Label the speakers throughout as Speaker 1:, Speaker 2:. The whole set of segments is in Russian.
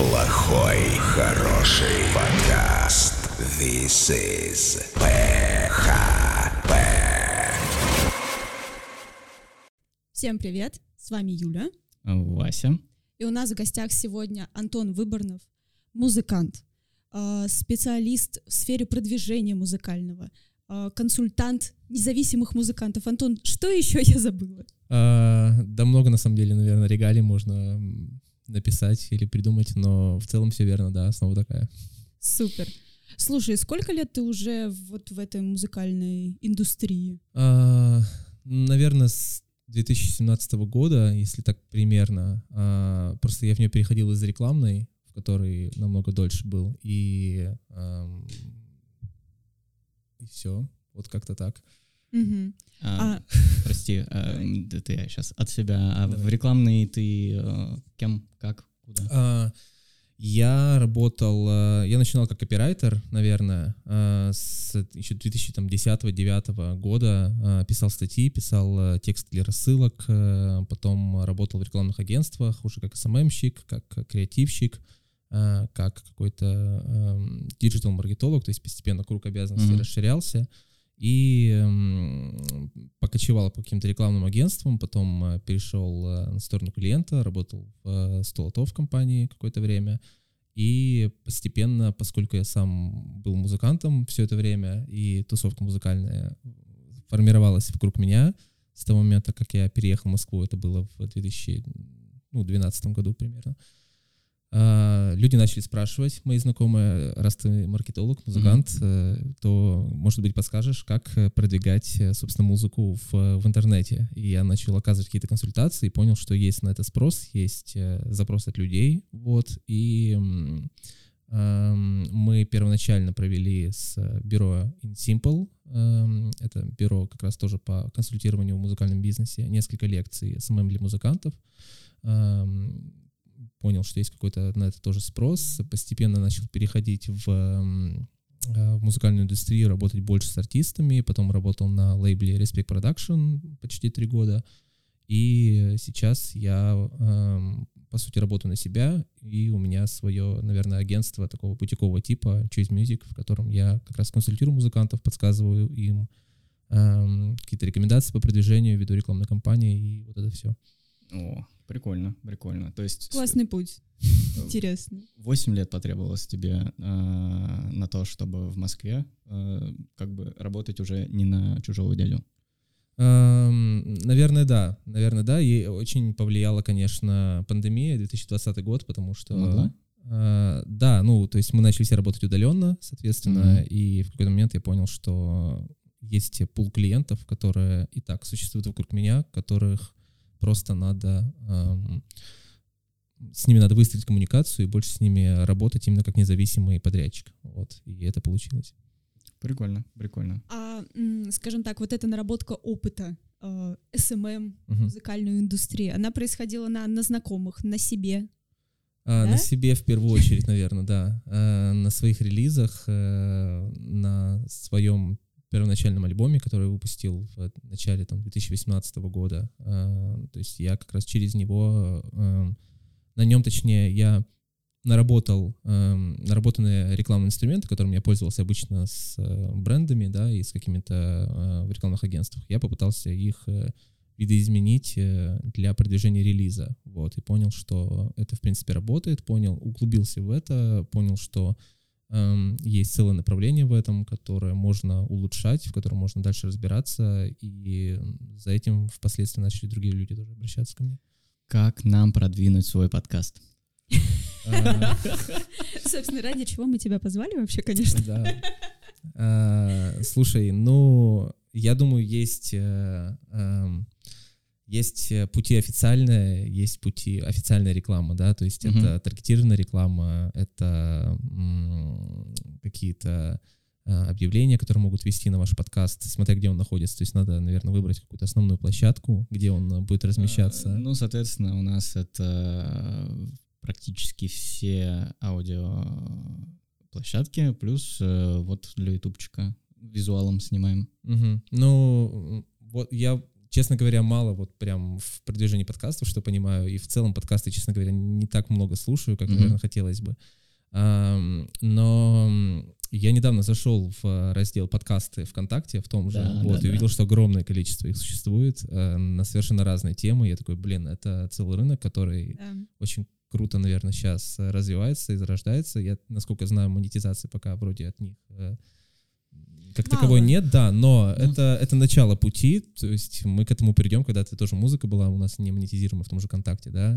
Speaker 1: Плохой, хороший подкаст. This is ПХП.
Speaker 2: Всем привет, с вами Юля.
Speaker 3: Вася.
Speaker 2: И у нас в гостях сегодня Антон Выборнов, музыкант, э, специалист в сфере продвижения музыкального, э, консультант независимых музыкантов. Антон, что еще я забыла?
Speaker 4: А, да много, на самом деле, наверное, регалий можно написать или придумать, но в целом все верно, да, основа такая.
Speaker 2: Супер. Слушай, сколько лет ты уже вот в этой музыкальной индустрии?
Speaker 4: А, наверное, с 2017 года, если так примерно. А, просто я в нее переходил из рекламной, в которой намного дольше был, и, ам, и все. Вот как-то так.
Speaker 3: А,
Speaker 2: А-
Speaker 3: Прости, а, ты я сейчас от себя. А в рекламной ты э, кем, как, куда?
Speaker 4: А, Я работал, а, я начинал как копирайтер, наверное, а, с еще 2010-2009 года, писал статьи, писал текст для рассылок, потом работал в рекламных агентствах, уже как СММщик, как креативщик, как какой-то диджитал-маркетолог, то есть постепенно круг обязанностей
Speaker 3: Мгм.
Speaker 4: расширялся. И м, покочевал по каким-то рекламным агентствам, потом э, перешел э, на сторону клиента, работал в э, Столото в компании какое-то время. И постепенно, поскольку я сам был музыкантом все это время, и тусовка музыкальная формировалась вокруг меня, с того момента, как я переехал в Москву, это было в 2012 году примерно, люди начали спрашивать, мои знакомые, раз ты маркетолог, музыкант, э, то, может быть, подскажешь, как э, продвигать, э, собственно, музыку в, в интернете. И я начал оказывать какие-то консультации и понял, что есть на это спрос, есть э, запрос от людей, вот, и мы первоначально провели с э, бюро InSimple, эм, это бюро как раз тоже по консультированию в музыкальном бизнесе, несколько лекций SMM для музыкантов, Эм, понял, что есть какой-то на это тоже спрос, постепенно начал переходить в, э, в музыкальную индустрию, работать больше с артистами, потом работал на лейбле Respect Production почти три года, и сейчас я, эм, по сути, работаю на себя, и у меня свое, наверное, агентство такого бутикового типа Choice Music, в котором я как раз консультирую музыкантов, подсказываю им эм, какие-то рекомендации по продвижению, веду рекламной кампании и вот это все.
Speaker 3: О, прикольно, прикольно. То есть
Speaker 2: Классный путь. Интересно.
Speaker 3: 8 лет потребовалось тебе э, на то, чтобы в Москве э, как бы работать уже не на чужого дядю.
Speaker 4: Эм, Наверное, да. Наверное, да. И очень повлияла, конечно, пандемия, 2020 год, потому что...
Speaker 3: Помогла?
Speaker 4: э, да, ну, то есть мы начали все работать удаленно, соответственно,
Speaker 3: Мгм.
Speaker 4: и в какой-то момент я понял, что есть пул клиентов, которые и так существуют вокруг меня, которых просто надо... эм, с ними надо выстроить коммуникацию и больше с ними работать именно как независимый подрядчик. Вот, и это получилось.
Speaker 3: Прикольно, прикольно.
Speaker 2: А, скажем так, вот эта наработка опыта э, SMM,
Speaker 4: Мгм.
Speaker 2: музыкальную индустрию, она происходила на, на знакомых, на себе.
Speaker 4: А,
Speaker 2: Да?
Speaker 4: На себе в первую очередь, наверное, да. А, На своих релизах, э, на своем первоначальном альбоме, который я выпустил в начале там, 2018 года. А, То есть я как раз через него, э, на нем, точнее, я наработал эм, наработанные рекламные инструменты, которыми я пользовался обычно с э, брендами, да, и с какими-то э, в рекламных агентствах. Я попытался их э, видоизменить для продвижения релиза, вот, и понял, что это, в принципе, работает, понял, углубился в это, понял, что эм, есть целое направление в этом, которое можно улучшать, в котором можно дальше разбираться, и за этим впоследствии начали другие люди тоже обращаться ко мне.
Speaker 3: Как нам продвинуть свой подкаст?
Speaker 2: Собственно, ради чего мы тебя позвали вообще, конечно.
Speaker 4: Да. А, Слушай, ну, я думаю, есть э, эм, есть э, пути официальные, есть пути официальная реклама, да, то есть
Speaker 3: Мгм.
Speaker 4: это таргетированная реклама, это какие-то а, объявления, которые могут вести на ваш подкаст, смотря где он находится. То есть надо, наверное, выбрать какую-то основную площадку, где он э, будет размещаться.
Speaker 3: Э, Ну, соответственно, у нас это практически все аудиоплощадки, плюс э, вот для ютубчика визуалом снимаем.
Speaker 4: Мгм. Ну, вот я честно говоря, мало вот прям в продвижении подкастов, что понимаю, и в целом подкасты, честно говоря, не так много слушаю, как,
Speaker 3: Мгм.
Speaker 4: наверное, хотелось бы. Но я недавно зашел в раздел подкасты ВКонтакте в том же,
Speaker 3: Да,
Speaker 4: вот,
Speaker 3: да,
Speaker 4: и увидел,
Speaker 3: да.
Speaker 4: что огромное количество их существует э, на совершенно разные темы. Я такой, блин, это целый рынок, который
Speaker 2: Да.
Speaker 4: очень круто, наверное, сейчас развивается и зарождается. Я, насколько знаю, монетизации пока вроде от них э, как
Speaker 2: Мало.
Speaker 4: таковой нет, да, но
Speaker 3: Ну.
Speaker 4: это, это начало пути, то есть мы к этому придем, когда это тоже музыка была у нас не монетизируема в том же ВКонтакте, да,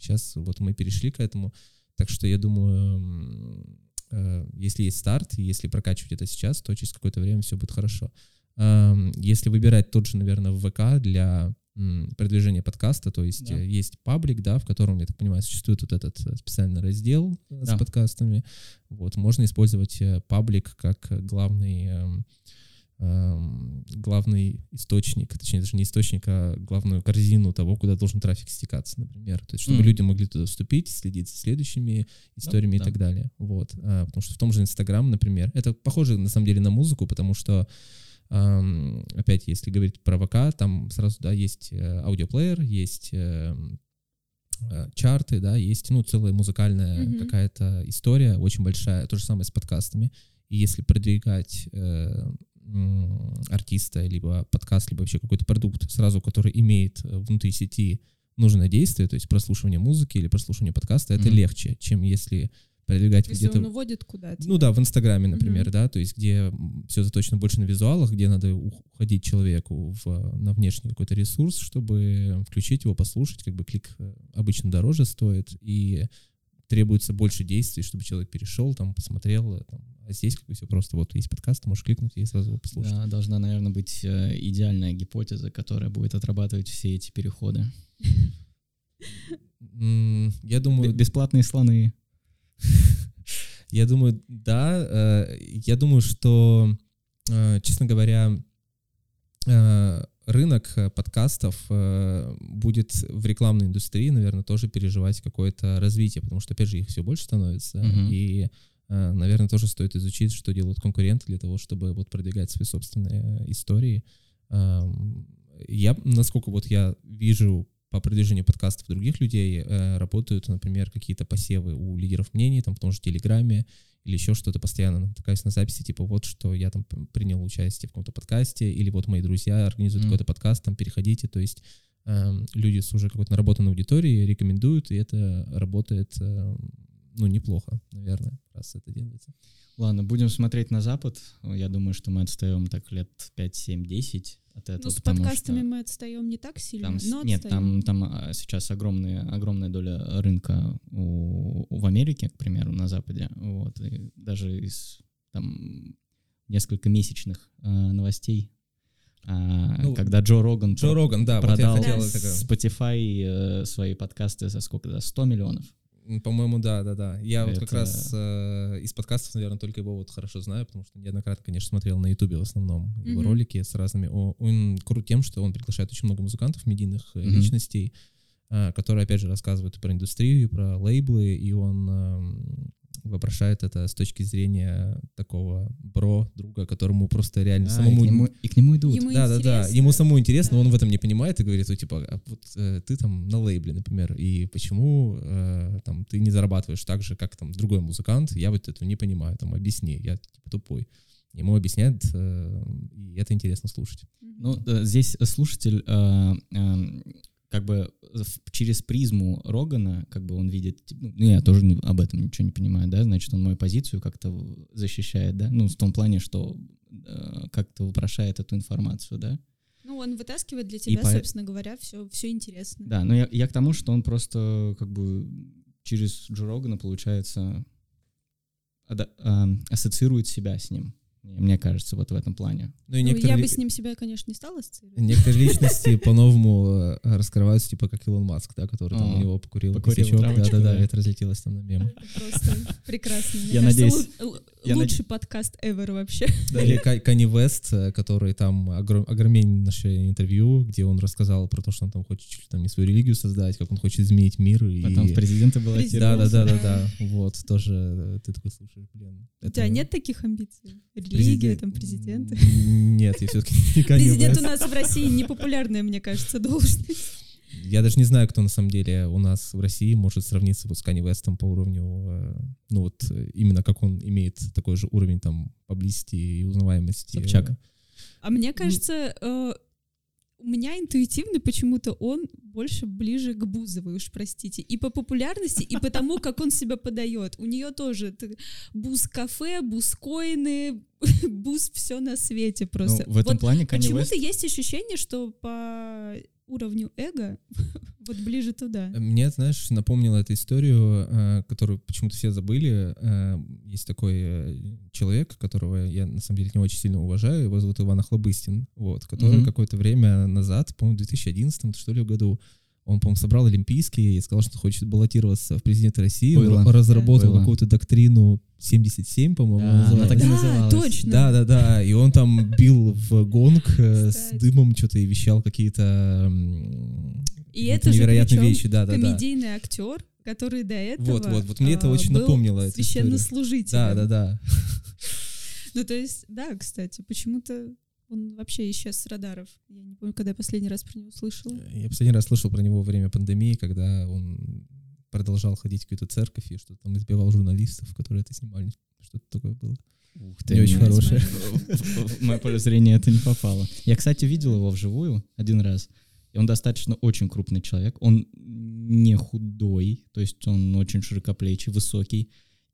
Speaker 4: сейчас вот мы перешли к этому, так что я думаю, м, э, если есть старт, если прокачивать это сейчас, то через какое-то время все будет хорошо. Ам, Если выбирать тот же, наверное, ВК для м, продвижения подкаста, то есть
Speaker 3: Да.
Speaker 4: э, есть паблик, да, в котором, я так понимаю, существует вот этот э, специальный раздел э, с
Speaker 3: Да.
Speaker 4: подкастами. Вот, можно использовать э, паблик как главный эм, эм, главный источник, точнее даже не источник, а главную корзину того, куда должен трафик стекаться, например. То есть чтобы
Speaker 3: Мгм.
Speaker 4: люди могли туда вступить, следить за следующими историями
Speaker 3: да.
Speaker 4: и так далее. Вот. А, потому что в том же Инстаграм, например, это похоже на самом деле на музыку, потому что опять, если говорить про ВК, там сразу, да, есть э, аудиоплеер, есть эм, э, чарты, да, есть, ну, целая музыкальная
Speaker 2: Мгм.
Speaker 4: какая-то история, очень большая, то же самое с подкастами. И если продвигать э, артиста, либо подкаст, либо вообще какой-то продукт сразу, который имеет э, внутри сети нужное действие, то есть прослушивание музыки или прослушивание подкаста, это
Speaker 3: Мгм.
Speaker 4: легче, чем если продвигать
Speaker 2: Если
Speaker 4: где-то...
Speaker 2: он уводит куда-то.
Speaker 4: Ну да, в Инстаграме, например, да, то есть где все заточено больше на визуалах, где надо уходить человеку в, на внешний какой-то ресурс, чтобы включить его, послушать, как бы клик э, обычно дороже стоит, и требуется больше действий, чтобы человек перешел, там, посмотрел, э, там, а здесь как бы все просто, вот есть подкаст, ты можешь кликнуть и сразу его послушать.
Speaker 3: Да, должна, наверное, быть э, идеальная гипотеза, которая будет отрабатывать все эти переходы.
Speaker 4: Я думаю,
Speaker 3: Бесплатные слоны.
Speaker 4: Я думаю, да. э, Я думаю, что, э, честно говоря, э, рынок подкастов будет в рекламной индустрии, наверное, тоже переживать какое-то развитие, потому что, опять же, их все больше становится.
Speaker 3: Мгм.
Speaker 4: И, наверное, тоже стоит изучить, что делают конкуренты для того, чтобы вот продвигать свои собственные истории. Эм, Я, насколько вот я вижу по продвижению подкастов других людей, э, работают, например, какие-то посевы у лидеров мнений, там в том же Телеграме, или еще что-то постоянно натыкаюсь на записи, типа вот, что я там принял участие в каком-то подкасте, или вот мои друзья организуют
Speaker 3: Мгм.
Speaker 4: какой-то подкаст, там переходите, то есть эм, люди с уже какой-то наработанной аудиторией рекомендуют, и это работает, эм, ну, неплохо, наверное, раз это делается.
Speaker 3: Ладно, будем смотреть на Запад. Я думаю, что мы отстаем так лет 5, 7, 10 от этого.
Speaker 2: Ну, с подкастами
Speaker 3: что
Speaker 2: мы отстаем не так сильно,
Speaker 3: там,
Speaker 2: но
Speaker 3: нет, там,
Speaker 2: отстаем.
Speaker 3: там а, сейчас огромная, огромная доля рынка у, у- в Америке, к примеру, на Западе. Вот, и даже из там несколько месячных а, новостей, а,
Speaker 4: Ну,
Speaker 3: когда Джо Роган
Speaker 4: Джо Роган, да, вот я
Speaker 3: продал
Speaker 4: хотел
Speaker 2: Да.
Speaker 4: это как-
Speaker 3: Spotify э, свои подкасты за сколько? За 100 миллионов.
Speaker 4: По-моему, да, да, да. Я вот как
Speaker 3: Это-
Speaker 4: раз э, из подкастов, наверное, только его вот хорошо знаю, потому что неоднократно, конечно, смотрел на Ютубе в основном его
Speaker 2: Мгм.
Speaker 4: ролики с разными. О- Он крут тем, что он приглашает очень много музыкантов, медийных э,
Speaker 3: Мгм.
Speaker 4: личностей, э, которые, опять же, рассказывают про индустрию, и про лейблы, и он эм, вопрошает это с точки зрения такого бро, друга, которому просто реально
Speaker 3: Да,
Speaker 4: самому...
Speaker 3: и, к нему, и к нему идут.
Speaker 2: Ему
Speaker 4: Да, да, да.
Speaker 2: интересно.
Speaker 4: Ему самому интересно,
Speaker 2: Да.
Speaker 4: он в этом не понимает и говорит, ну, типа, а вот э, ты там на лейбле, например, и почему э, там ты не зарабатываешь так же, как там другой музыкант, я вот этого не понимаю, там, объясни, я типа тупой. Ему объясняют, э, и это интересно слушать.
Speaker 3: Ну, э, здесь слушатель э, эм, как бы в- через призму Рогана, как бы он видит, типа, ну, я тоже не- об этом ничего не понимаю, да, значит, он мою позицию как-то защищает, да, ну, в том плане, что э, как-то вопрошает эту информацию, да.
Speaker 2: Ну, он вытаскивает для тебя,
Speaker 3: по-
Speaker 2: собственно говоря, все, все интересно.
Speaker 3: Да, но я, я к тому, что он просто как бы через Джо Рогана, получается, ада- эм, ассоциирует себя с ним, мне кажется, вот в этом плане.
Speaker 4: Ну, и
Speaker 2: Ну,
Speaker 4: некоторые,
Speaker 2: я бы с ним себя, конечно, не стала ассоциировать.
Speaker 4: некоторые личности по-новому э, раскрываются, типа как Илон Маск, да, который там у него покурил,
Speaker 3: покурил
Speaker 4: да-да-да,
Speaker 3: да.
Speaker 4: это разлетелось там на мемы.
Speaker 2: Это Просто прекрасно.
Speaker 3: Я надеюсь-
Speaker 2: лучший подкаст ever вообще.
Speaker 4: Или Ка- Кани Вест, э, который там огром- огромнейшее интервью, где он рассказал про то, что он там хочет чуть ли там не свою религию создать, как он хочет изменить мир. И...
Speaker 3: Потом в президенты
Speaker 2: Президент.
Speaker 3: баллотировался.
Speaker 4: Да, да, да, да,
Speaker 2: Да.
Speaker 4: да. Вот, тоже э, ты такой слушаешь, блин.
Speaker 2: У тебя нет таких амбиций? Религию, там президенты.
Speaker 4: Нет, я все-таки не
Speaker 2: Президент у нас в России непопулярная, мне кажется, должность.
Speaker 4: Я даже не знаю, кто на самом деле у нас в России может сравниться вот с Kanye West по уровню, э, ну вот э, именно как он имеет такой же уровень там поблизости и узнаваемости.
Speaker 3: Собчак.
Speaker 2: А мне кажется, э, у меня интуитивно почему-то он больше ближе к Бузовой, уж простите. И по популярности, и по тому, как он себя подает. У нее тоже буз-кафе, буз-коины, буз все на свете
Speaker 3: Ну,
Speaker 2: просто.
Speaker 3: в этом
Speaker 2: Вот
Speaker 3: плане Kanye
Speaker 2: Почему-то
Speaker 3: West...
Speaker 2: есть ощущение, что по уровню эго вот ближе туда.
Speaker 4: Мне, знаешь, напомнила эту историю, э, которую почему-то все забыли. Э, Есть такой э, человек, которого я на самом деле не очень сильно уважаю, его зовут Иван Охлобыстин, вот, который
Speaker 3: Мгм.
Speaker 4: какое-то время назад, по-моему, в 2011 что ли году, он, по-моему, собрал Олимпийские и сказал, что хочет баллотироваться в президенты России. Ра- разработал
Speaker 3: Было.
Speaker 4: какую-то доктрину 77, по-моему,
Speaker 3: Да, она
Speaker 4: называлась.
Speaker 3: так и
Speaker 2: Да,
Speaker 3: называлась.
Speaker 2: точно.
Speaker 4: Да, да, да. И он там бил в гонг э, с дымом что-то и вещал какие-то
Speaker 2: И это же
Speaker 4: невероятные
Speaker 2: причем
Speaker 4: вещи. Да, да, да.
Speaker 2: комедийный актер, который до этого
Speaker 4: Вот, вот, вот мне это
Speaker 2: а,
Speaker 4: очень напомнило
Speaker 2: священнослужителем.
Speaker 4: Да, да, да.
Speaker 2: Ну, то есть, да, кстати, почему-то он вообще исчез с радаров. Я не помню, когда я последний раз про него слышала.
Speaker 4: Я последний раз слышал про него во время пандемии, когда он продолжал ходить в какую-то церковь и что-то там избивал журналистов, которые это снимали. Что-то такое было.
Speaker 3: Ух
Speaker 4: Не очень хорошее.
Speaker 3: В мое поле зрения это не попало. Я, кстати, видел его вживую один раз. И он достаточно очень крупный человек. Он не худой, то есть он очень широкоплечий, высокий.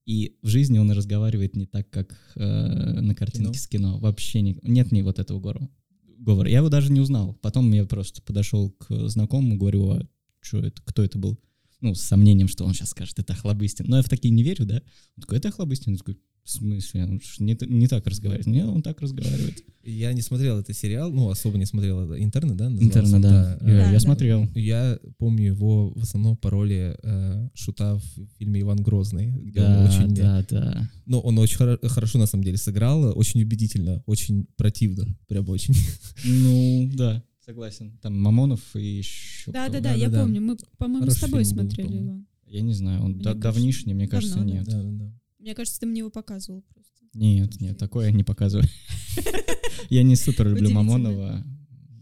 Speaker 3: И в жизни он разговаривает не так, как э, на картинке
Speaker 4: Кино?
Speaker 3: с кино. Вообще не, нет ни вот этого говора. Я его даже не узнал. Потом я просто подошел к знакомому, говорю, а что это, кто это был? Ну, с сомнением, что он сейчас скажет, это Охлобыстин. Но я в такие не верю, да? Он такой, это Охлобыстин. Я такой, в смысле? Он не, не так разговаривает. Нет, он так разговаривает.
Speaker 4: Я не смотрел этот сериал, ну, особо не смотрел. это Интерны, да?
Speaker 3: Интерна, да. Я,
Speaker 2: Да,
Speaker 3: я
Speaker 2: да.
Speaker 3: смотрел.
Speaker 4: Я помню его в основном по роли э, шута в фильме «Иван Грозный», где он
Speaker 3: Да,
Speaker 4: очень...
Speaker 3: да, да.
Speaker 4: Ну, он очень хоро- хорошо, на самом деле, сыграл, очень убедительно, очень противно, прям очень.
Speaker 3: Ну, да, согласен. Там Мамонов и еще
Speaker 2: Да, да,
Speaker 3: кто.
Speaker 2: да, я помню. Мы, по-моему, с тобой смотрели его.
Speaker 3: Я не знаю, он
Speaker 2: Мне
Speaker 3: да-
Speaker 2: кажется,
Speaker 3: давнишний, мне кажется, нет.
Speaker 4: Да, да, да.
Speaker 2: Мне кажется, ты мне его показывал просто.
Speaker 3: Нет, нет, такое я не показываю. Я не супер люблю. Мамонова.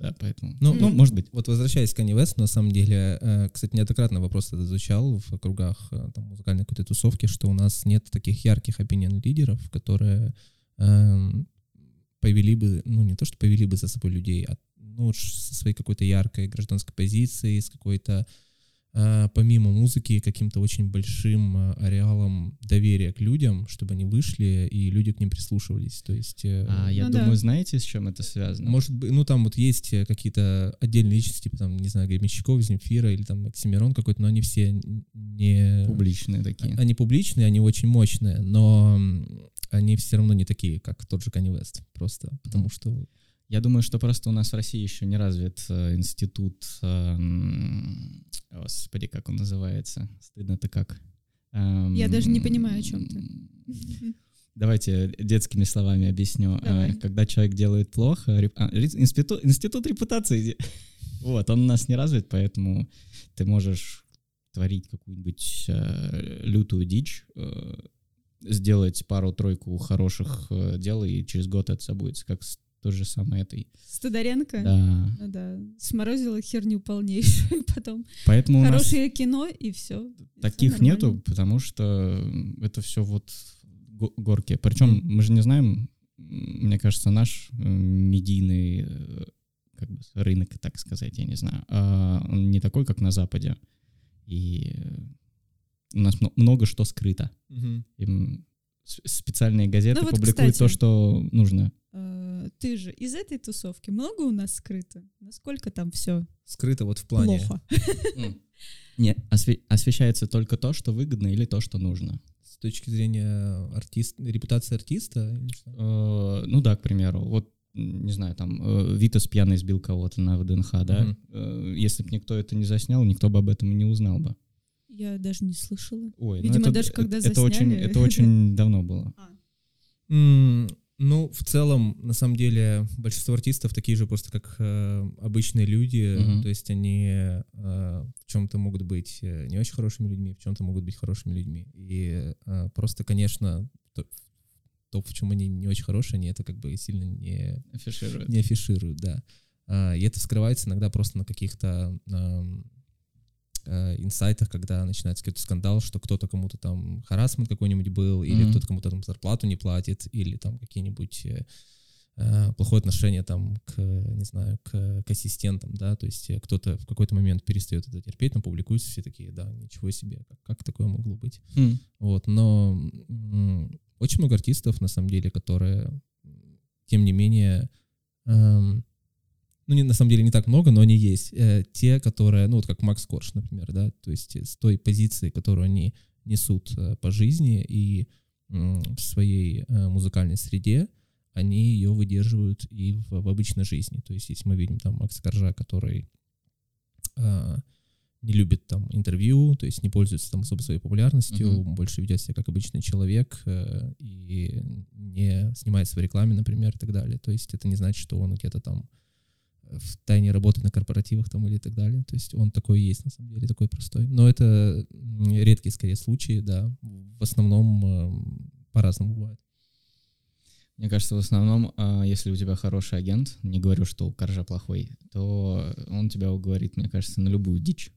Speaker 3: Да, поэтому.
Speaker 4: Ну,
Speaker 3: Ну, может быть.
Speaker 4: Вот возвращаясь к Kanye West, на самом деле, э, кстати, неоднократно вопрос этот звучал в кругах э, там, музыкальной какой-то тусовки, что у нас нет таких ярких opinion-лидеров, которые эм, повели бы, ну не то, что повели бы за собой людей, а ну, со своей какой-то яркой гражданской позицией, с какой-то э, помимо музыки каким-то очень большим э, ареалом доверия к людям, чтобы они вышли и люди к ним прислушивались. То есть э,
Speaker 3: А я
Speaker 2: Ну да.
Speaker 3: думаю, знаете, с чем это связано?
Speaker 4: может быть, ну там вот есть э, какие-то отдельные личности, типа там, не знаю, Гребенщиков, Земфира или там Оксимирон какой-то, но они все не...
Speaker 3: Публичные такие.
Speaker 4: Они публичные, они очень мощные, но они все равно не такие, как тот же Kanye West, просто потому что...
Speaker 3: Я думаю, что просто у нас в России еще не развит э, институт, эм, господи, как он называется? Стыдно-то как? Эм,
Speaker 2: Я даже не понимаю, о чем ты.
Speaker 3: Давайте детскими словами объясню.
Speaker 2: Давай.
Speaker 3: А, Когда человек делает плохо, реп- а, институт, институт репутации, вот, он у нас не развит, поэтому ты можешь творить какую-нибудь э, лютую дичь, э, сделать пару-тройку хороших э, дел, и через год это забудется, как с той же самой этой.
Speaker 2: Стодаренко?
Speaker 3: Да.
Speaker 2: Ну да. Сморозила херню полнейшую, потом
Speaker 3: Поэтому у нас
Speaker 2: хорошее кино, и все.
Speaker 3: таких нету, потому что это все вот го- горки. Причем мы же не знаем, мне кажется, наш э, медийный э, как бы рынок, так сказать, я не знаю, а он не такой, как на Западе. И э, у нас мно- много что скрыто. Им с- специальные газеты
Speaker 2: Ну вот,
Speaker 3: публикуют то,
Speaker 2: кстати.
Speaker 3: что нужно.
Speaker 2: Э, Ты же из этой тусовки много у нас скрыто? Насколько там все
Speaker 4: Скрыто вот в плане...
Speaker 2: плохо?
Speaker 3: Не, осве- освещается только то, что выгодно или то, что нужно.
Speaker 4: С точки зрения артист, репутации артиста или что?
Speaker 3: Э, Ну да, к примеру, вот не знаю, там э, Витас пьяный сбил кого-то на ВДНХ, да. Если бы никто это не заснял, никто бы об этом и не узнал бы.
Speaker 2: Я даже не слышала.
Speaker 3: Ой, ну
Speaker 2: Видимо,
Speaker 3: это,
Speaker 2: даже когда
Speaker 3: это очень,
Speaker 2: засняли.
Speaker 3: это очень давно было.
Speaker 4: М, Ну, в целом, на самом деле, большинство артистов такие же просто как э, обычные люди,
Speaker 3: Мгм.
Speaker 4: то есть они э, в чем-то могут быть э, не очень хорошими людьми, в чем-то могут быть хорошими людьми. И э, просто, конечно, то- в то, в чем они не очень хорошие, они это как бы сильно не,
Speaker 3: Афиширует.
Speaker 4: не афишируют, да. А, И это вскрывается иногда просто на каких-то э, инсайтах, когда начинается какой-то скандал, что кто-то кому-то там харасмент какой-нибудь был, или
Speaker 3: Мгм.
Speaker 4: кто-то кому-то там зарплату не платит, или там какие-нибудь э, э, плохое отношение там к, не знаю, к, к ассистентам, да, то есть э, кто-то в какой-то момент перестает это терпеть, там публикуется, все такие, да, ничего себе, как, как такое могло быть?
Speaker 3: Хм.
Speaker 4: Вот, но м, очень много артистов, на самом деле, которые, тем не менее, эм, ну, не, на самом деле не так много, но они есть. Э, те, которые, ну, вот как Макс Корж, например, да, то есть с той позиции, которую они несут э, по жизни и м, в своей э, музыкальной среде, они ее выдерживают и в, в обычной жизни. То есть если мы видим там Макса Коржа, который э, не любит там интервью, то есть не пользуется там особо своей популярностью,
Speaker 3: Мгм.
Speaker 4: больше ведет себя как обычный человек э, и не снимается в рекламе, например, и так далее. То есть это не значит, что он где-то там э, в тайне работает на корпоративах там или так далее. То есть он такой есть, на самом деле, такой простой. Но это редкие, скорее, случаи, да. В основном эм, по-разному бывает.
Speaker 3: Мне кажется, в основном, а, если у тебя хороший агент, не говорю, что у Коржа плохой, то он тебя уговорит, мне кажется, на любую дичь.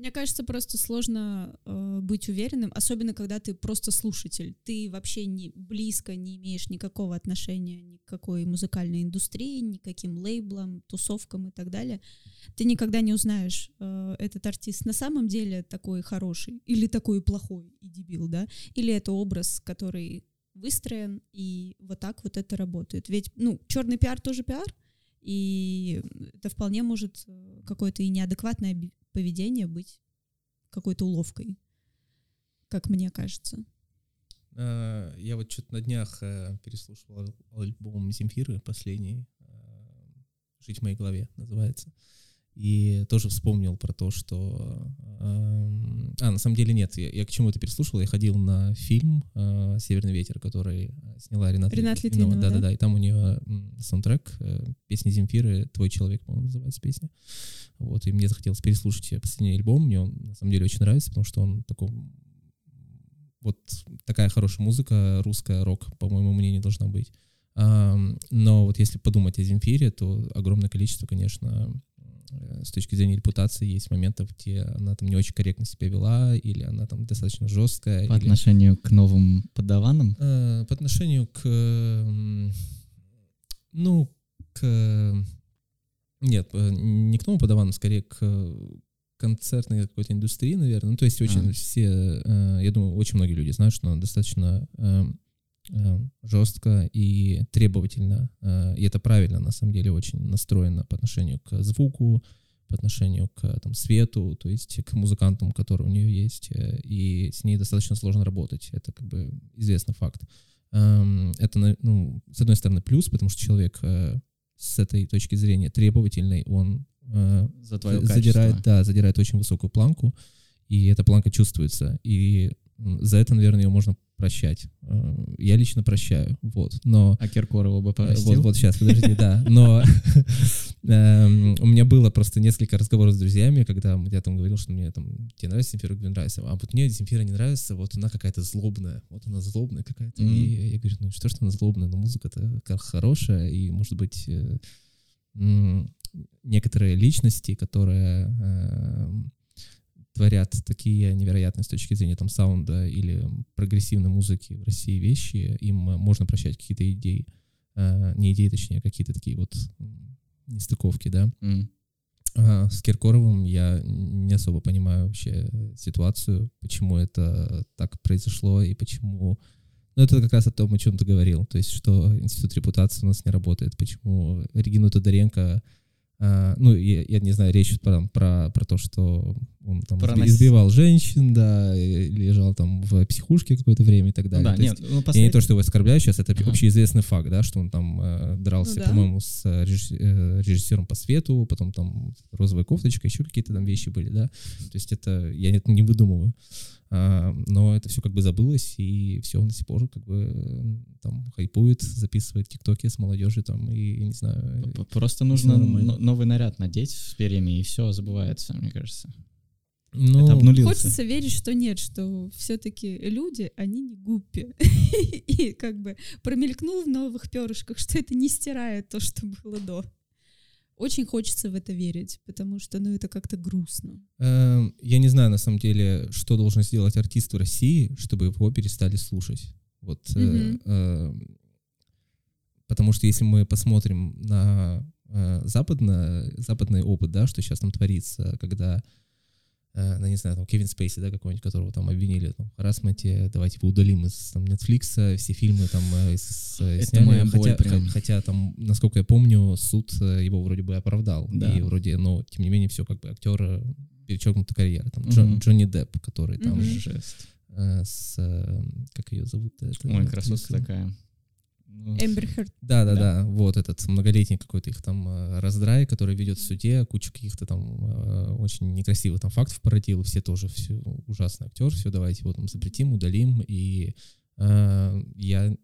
Speaker 2: Мне кажется, просто сложно э, быть уверенным, особенно когда ты просто слушатель. Ты вообще не близко не имеешь никакого отношения ни к какой музыкальной индустрии, ни к каким лейблам, тусовкам и так далее. Ты никогда не узнаешь, э, этот артист на самом деле такой хороший или такой плохой и дебил, да? Или это образ, который выстроен, и вот так вот это работает. Ведь, ну, черный пиар тоже пиар, и это вполне может э, какое-то и неадекватное поведение быть какой-то уловкой, как мне кажется.
Speaker 4: Э, Я вот что-то на днях э, переслушивал ал- альбом Земфиры, последний, э, «Жить в моей голове» называется. И тоже вспомнил про то, что... эм, А, на самом деле нет, я, я к чему это переслушал, я ходил на фильм э, «Северный ветер», который сняла Рената
Speaker 2: Ренат Литвинова, да?
Speaker 4: Да-да-да, и там у нее саундтрек, э, песни Земфиры «Твой человек», по-моему, называется песня. Вот, и мне захотелось переслушать последний альбом, мне он на самом деле очень нравится, потому что он такой вот такая хорошая музыка, русская рок, по моему мнению, должна быть. Но вот если подумать о Земфире, то огромное количество, конечно, с точки зрения репутации есть моментов, где она там не очень корректно себя вела, или она там достаточно жесткая.
Speaker 3: По
Speaker 4: или-
Speaker 3: отношению к новым подаванам.
Speaker 4: Э, По отношению к... Ну, к... Нет, э, не к новому подаванам, скорее к концертной какой-то индустрии, наверное. Ну, то есть очень
Speaker 3: А.
Speaker 4: все, э, я думаю, очень многие люди знают, что она достаточно э, э, жестко и требовательно, э, и это правильно, на самом деле, очень настроена по отношению к звуку, по отношению к там, свету, то есть к музыкантам, которые у нее есть, э, и с ней достаточно сложно работать. Это как бы известный факт. Эм, Это, ну, с одной стороны, плюс, потому что человек э, с этой точки зрения требовательный, он э,
Speaker 3: За
Speaker 4: задирает,
Speaker 3: качество.
Speaker 4: да, задирает очень высокую планку, и эта планка чувствуется. И за это, наверное, ее можно прощать. Э, Я лично прощаю, вот. Но
Speaker 3: А Киркорова бы простил?
Speaker 4: Вот, вот сейчас, подожди, да. Но эм, у меня было просто несколько разговоров с друзьями, когда я там говорил, что мне там, тебе нравится Земфира, говорю, нравится. А вот мне Земфира не нравится, вот она какая-то злобная. Вот она злобная какая-то. И я говорю, ну что ж она злобная? Ну музыка-то как хорошая, и, может быть, э, некоторые личности, которые эм, творят такие невероятные с точки зрения там саунда или прогрессивной музыки в России вещи, им э, можно прощать какие-то идеи, э, не идеи, точнее, а какие-то такие вот нестыковки, да.
Speaker 3: М.
Speaker 4: А с Киркоровым я не особо понимаю вообще ситуацию, почему это так произошло и почему... Ну, это как раз о том, о чем ты говорил, то есть, что институт репутации у нас не работает, почему Регину Тодоренко а, ну, я, я не знаю, речь про, про, про то, что он там
Speaker 3: Про нас-
Speaker 4: избивал женщин, да, лежал там в психушке какое-то время и так
Speaker 3: Ну
Speaker 4: далее.
Speaker 3: да,
Speaker 4: То
Speaker 3: нет,
Speaker 4: есть
Speaker 3: ну,
Speaker 4: я
Speaker 3: послед-
Speaker 4: не то, что его оскорбляю сейчас, это
Speaker 3: Ага.
Speaker 4: общеизвестный факт, да, что он там э, дрался,
Speaker 2: Ну да.
Speaker 4: по-моему, с э, режисс- э, режиссером по свету, потом там розовая кофточка, еще какие-то там вещи были, да. То есть это я это не выдумываю. А, но это все как бы забылось, и все, он до сих пор как бы э, там хайпует, записывает тиктоки с молодежью там, и не знаю.
Speaker 3: Просто нужно новый наряд надеть с перьями, и все забывается, мне кажется.
Speaker 4: Ну,
Speaker 3: это обнулился.
Speaker 2: Хочется верить, что нет, что все-таки люди, они не гуппи. И как бы промелькнул в новых перышках, что это не стирает то, что было до. Очень хочется в это верить, потому что, ну, это как-то грустно.
Speaker 4: Эм, Я не знаю, на самом деле, что должен сделать артист в России, чтобы его перестали слушать. Вот, э,
Speaker 2: Мгм.
Speaker 4: эм, потому что если мы посмотрим на э, западно, западный опыт, да, что сейчас там творится, когда, э, ну, не знаю, там Кевин Спейси, да, какой-нибудь, которого там обвинили там, в харасменте, давайте его удалим из там, Netflix, все фильмы там э, с-
Speaker 3: Это
Speaker 4: сняли,
Speaker 3: моя боль
Speaker 4: хотя,
Speaker 3: прям.
Speaker 4: хотя там, насколько я помню, суд э, его вроде бы оправдал,
Speaker 3: Да.
Speaker 4: и вроде, но тем не менее все как бы актера перечеркнута карьера. Там Джо-
Speaker 3: Мгм.
Speaker 4: Джонни Депп, который там
Speaker 2: Мгм.
Speaker 3: Жест.
Speaker 4: э, с... э, как ее зовут? Это
Speaker 3: Ой, красотка такая.
Speaker 2: Эмбер Хёрд.
Speaker 4: Да, да,
Speaker 3: Да.
Speaker 4: да, вот этот многолетний какой-то их там э, раздрай, который ведет в суде, кучу каких-то там э, очень некрасивых там фактов породил, все тоже все ужасный актер, все давайте его там запретим, удалим, и э, я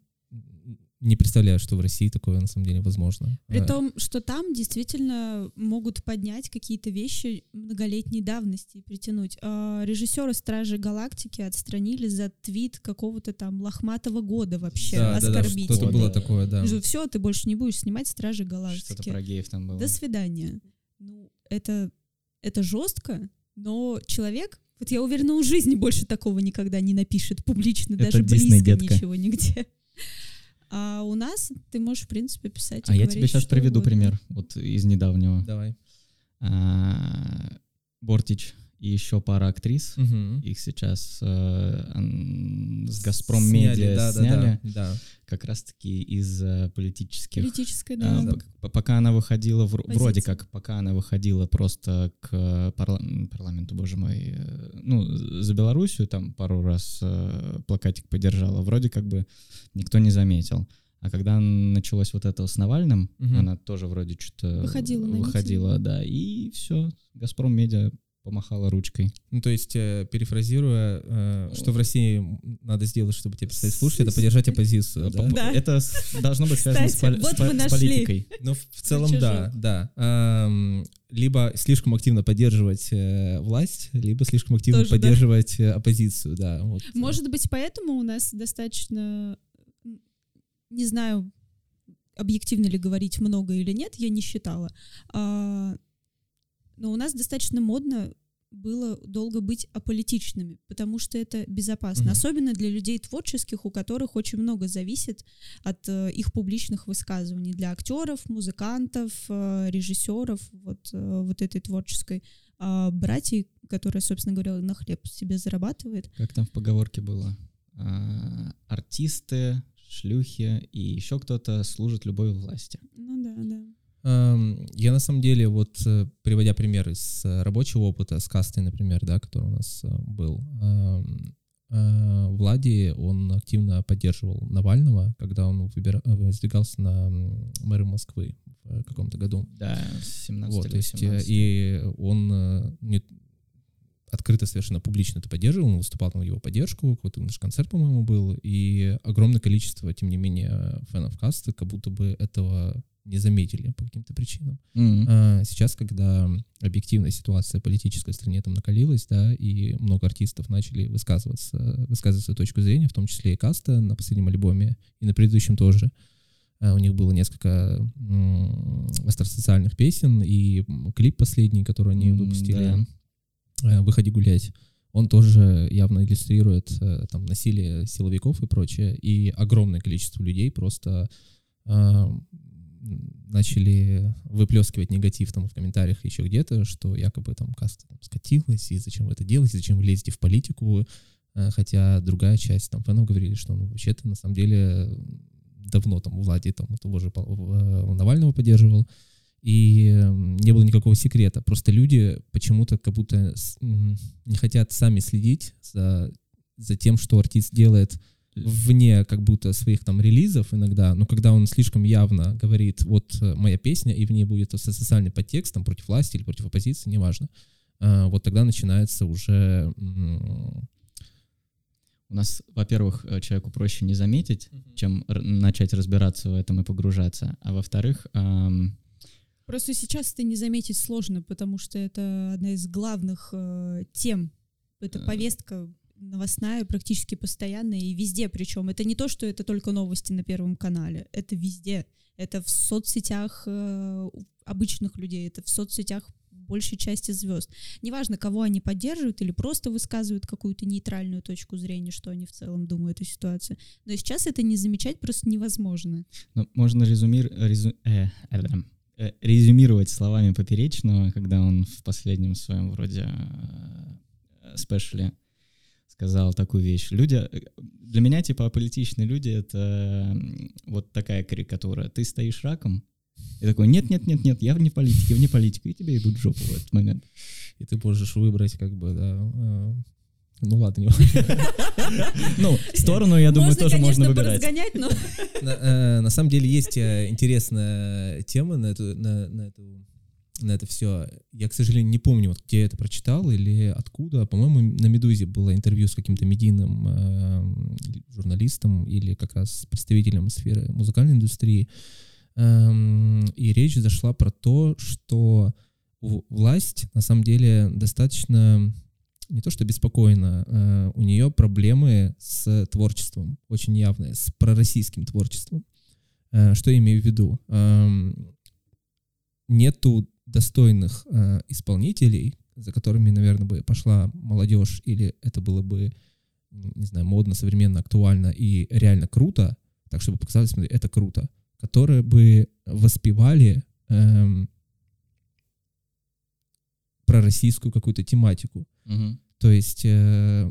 Speaker 4: не представляю, что в России такое на самом деле возможно.
Speaker 2: При
Speaker 4: Э,
Speaker 2: том, что там действительно могут поднять какие-то вещи многолетней давности и притянуть. А, Режиссера «Стражи Галактики» отстранили за твит какого-то там лохматого года вообще,
Speaker 4: да, да, да,
Speaker 2: оскорбительного.
Speaker 4: что-то было такое, да.
Speaker 2: Все, ты больше не будешь снимать «Стражи
Speaker 3: Что-то
Speaker 2: Галактики».
Speaker 3: про геев там было.
Speaker 2: До свидания. Ну, это, это жестко, но человек, вот я уверена, в жизни больше такого никогда не напишет публично,
Speaker 3: Это
Speaker 2: даже
Speaker 3: Дисней,
Speaker 2: близко
Speaker 3: детка.
Speaker 2: ничего нигде. А у нас ты можешь, в принципе, писать и
Speaker 3: А я тебе сейчас приведу
Speaker 2: угодно.
Speaker 3: пример вот из недавнего.
Speaker 4: Давай.
Speaker 3: А, Бортич и еще пара актрис.
Speaker 4: Мгм.
Speaker 3: Их сейчас э, с Газпром
Speaker 4: Сняли,
Speaker 3: Медиа
Speaker 4: да, да,
Speaker 3: сняли
Speaker 4: да, да.
Speaker 3: как раз-таки из э, политических
Speaker 2: Политическая,
Speaker 3: А,
Speaker 2: да.
Speaker 3: п- пока она выходила, вр- вроде как, пока она выходила просто к парла- м, парламенту, боже мой, э, ну, за Белоруссию там пару раз э, плакатик поддержала, вроде как бы никто не заметил. А когда началось вот это с Навальным,
Speaker 4: Мгм.
Speaker 3: она тоже вроде что-то
Speaker 2: Выходила на
Speaker 3: выходила, да, и все, Газпром Медиа помахала ручкой.
Speaker 4: Ну, то есть, э, перефразируя, э, что в России надо сделать, чтобы тебя перестали слушать, это поддержать оппозицию, да?
Speaker 2: Да.
Speaker 3: Это с- должно быть связано с,
Speaker 2: Кстати,
Speaker 3: пол-
Speaker 2: вот
Speaker 3: с с политикой.
Speaker 4: Ну, в, в целом, да, да. Ам, либо слишком активно поддерживать э, власть, либо слишком активно
Speaker 2: Тоже, да.
Speaker 4: поддерживать э, оппозицию, да. Вот.
Speaker 2: Может быть, поэтому у нас достаточно, не знаю, объективно ли говорить много или нет, я не считала. А, но у нас достаточно модно было долго быть аполитичными, потому что это безопасно,
Speaker 4: Мгм.
Speaker 2: особенно для людей творческих, у которых очень много зависит от э, их публичных высказываний, для актеров, музыкантов, э, режиссеров, вот, э, вот этой творческой а, братьей, которая, собственно говоря, на хлеб себе зарабатывает.
Speaker 3: Как там в поговорке было? А, артисты, шлюхи и еще кто-то служат любой власти.
Speaker 2: Ну да, да.
Speaker 4: Ам, Я на самом деле, вот э, приводя пример из э, рабочего опыта, с кастой, например, да, который у нас э, был, ам, э, Влади, он активно поддерживал Навального, когда он выбира- выдвигался на мэра Москвы в каком-то году.
Speaker 3: Да, 17
Speaker 4: Вот,
Speaker 3: или
Speaker 4: то есть,
Speaker 3: 18.
Speaker 4: и он не- открыто совершенно публично это поддерживал, он выступал в его поддержку, какой-то наш концерт, по-моему, был, и огромное количество, тем не менее, фенов касты как будто бы этого не заметили по каким-то причинам.
Speaker 3: Мгм.
Speaker 4: А Сейчас, когда объективная ситуация политической в стране там накалилась, да, и много артистов начали высказываться, высказывать свою точку зрения, в том числе и Каста на последнем альбоме, и на предыдущем тоже. А, У них было несколько м, остросоциальных песен, и клип последний, который они
Speaker 3: М,
Speaker 4: выпустили, э, «Выходи гулять», он тоже явно иллюстрирует э, там насилие силовиков и прочее, и огромное количество людей просто а, начали выплескивать негатив там в комментариях еще где-то, что якобы там каста там скатилась, и зачем вы это делаете, зачем вы лезете в политику, Э, хотя другая часть там фенов говорили, что ну, вообще-то на самом деле давно там у Влади там того же э, Навального поддерживал, и э, не было никакого секрета. Просто люди почему-то как будто не хотят сами следить за, за тем, что артист делает вне как будто своих там релизов иногда, но когда он слишком явно говорит, вот э, моя песня, и в ней будет со- социальный подтекст там против власти или против оппозиции, неважно, а, вот тогда начинается уже
Speaker 3: У нас, во-первых, э, человеку проще не заметить, чем р- начать разбираться в этом и погружаться. А во-вторых, ам,
Speaker 2: Просто сейчас это не заметить сложно, потому что это одна из главных э, тем. Это
Speaker 3: Э.
Speaker 2: повестка новостная практически постоянная и везде. Причем это не то, что это только новости на Первом канале. Это везде. Это в соцсетях э, обычных людей. Это в соцсетях большей части звезд. Неважно, кого они поддерживают или просто высказывают какую-то нейтральную точку зрения, что они в целом думают о ситуации. Но сейчас это не замечать просто невозможно.
Speaker 3: Ну, можно резюмир, резю- э, э, э, резюмировать словами Поперечного, когда он в последнем своем вроде э, спешле сказал такую вещь. Люди, э, для меня, типа, аполитичные люди — это вот такая карикатура. Ты стоишь раком, и такой, нет-нет-нет-нет, я вне политики, вне политики, и тебе идут в жопу в этот момент.
Speaker 4: И ты можешь выбрать, как бы, да. э, Ну ладно, не важно.
Speaker 3: Ну, сторону, я думаю, тоже можно выбирать.
Speaker 4: На, э, на самом деле есть интересная тема на эту, на, это все. Я, к сожалению, не помню, вот где я это прочитал или откуда. По-моему, на Медузе было интервью с каким-то медийным э, журналистом или как раз представителем сферы музыкальной индустрии. Эм, и речь зашла про то, что власть на самом деле достаточно не то что беспокойна, э, у нее проблемы с творчеством, очень явные, с пророссийским творчеством. Э, что я имею в виду? Эм, нету достойных э, исполнителей, за которыми, наверное, бы пошла молодежь, или это было бы, не знаю, модно, современно, актуально и реально круто, так чтобы показали, смотри, это круто, которые бы воспевали эм, пророссийскую какую-то тематику.
Speaker 3: Мгм.
Speaker 4: То есть, э,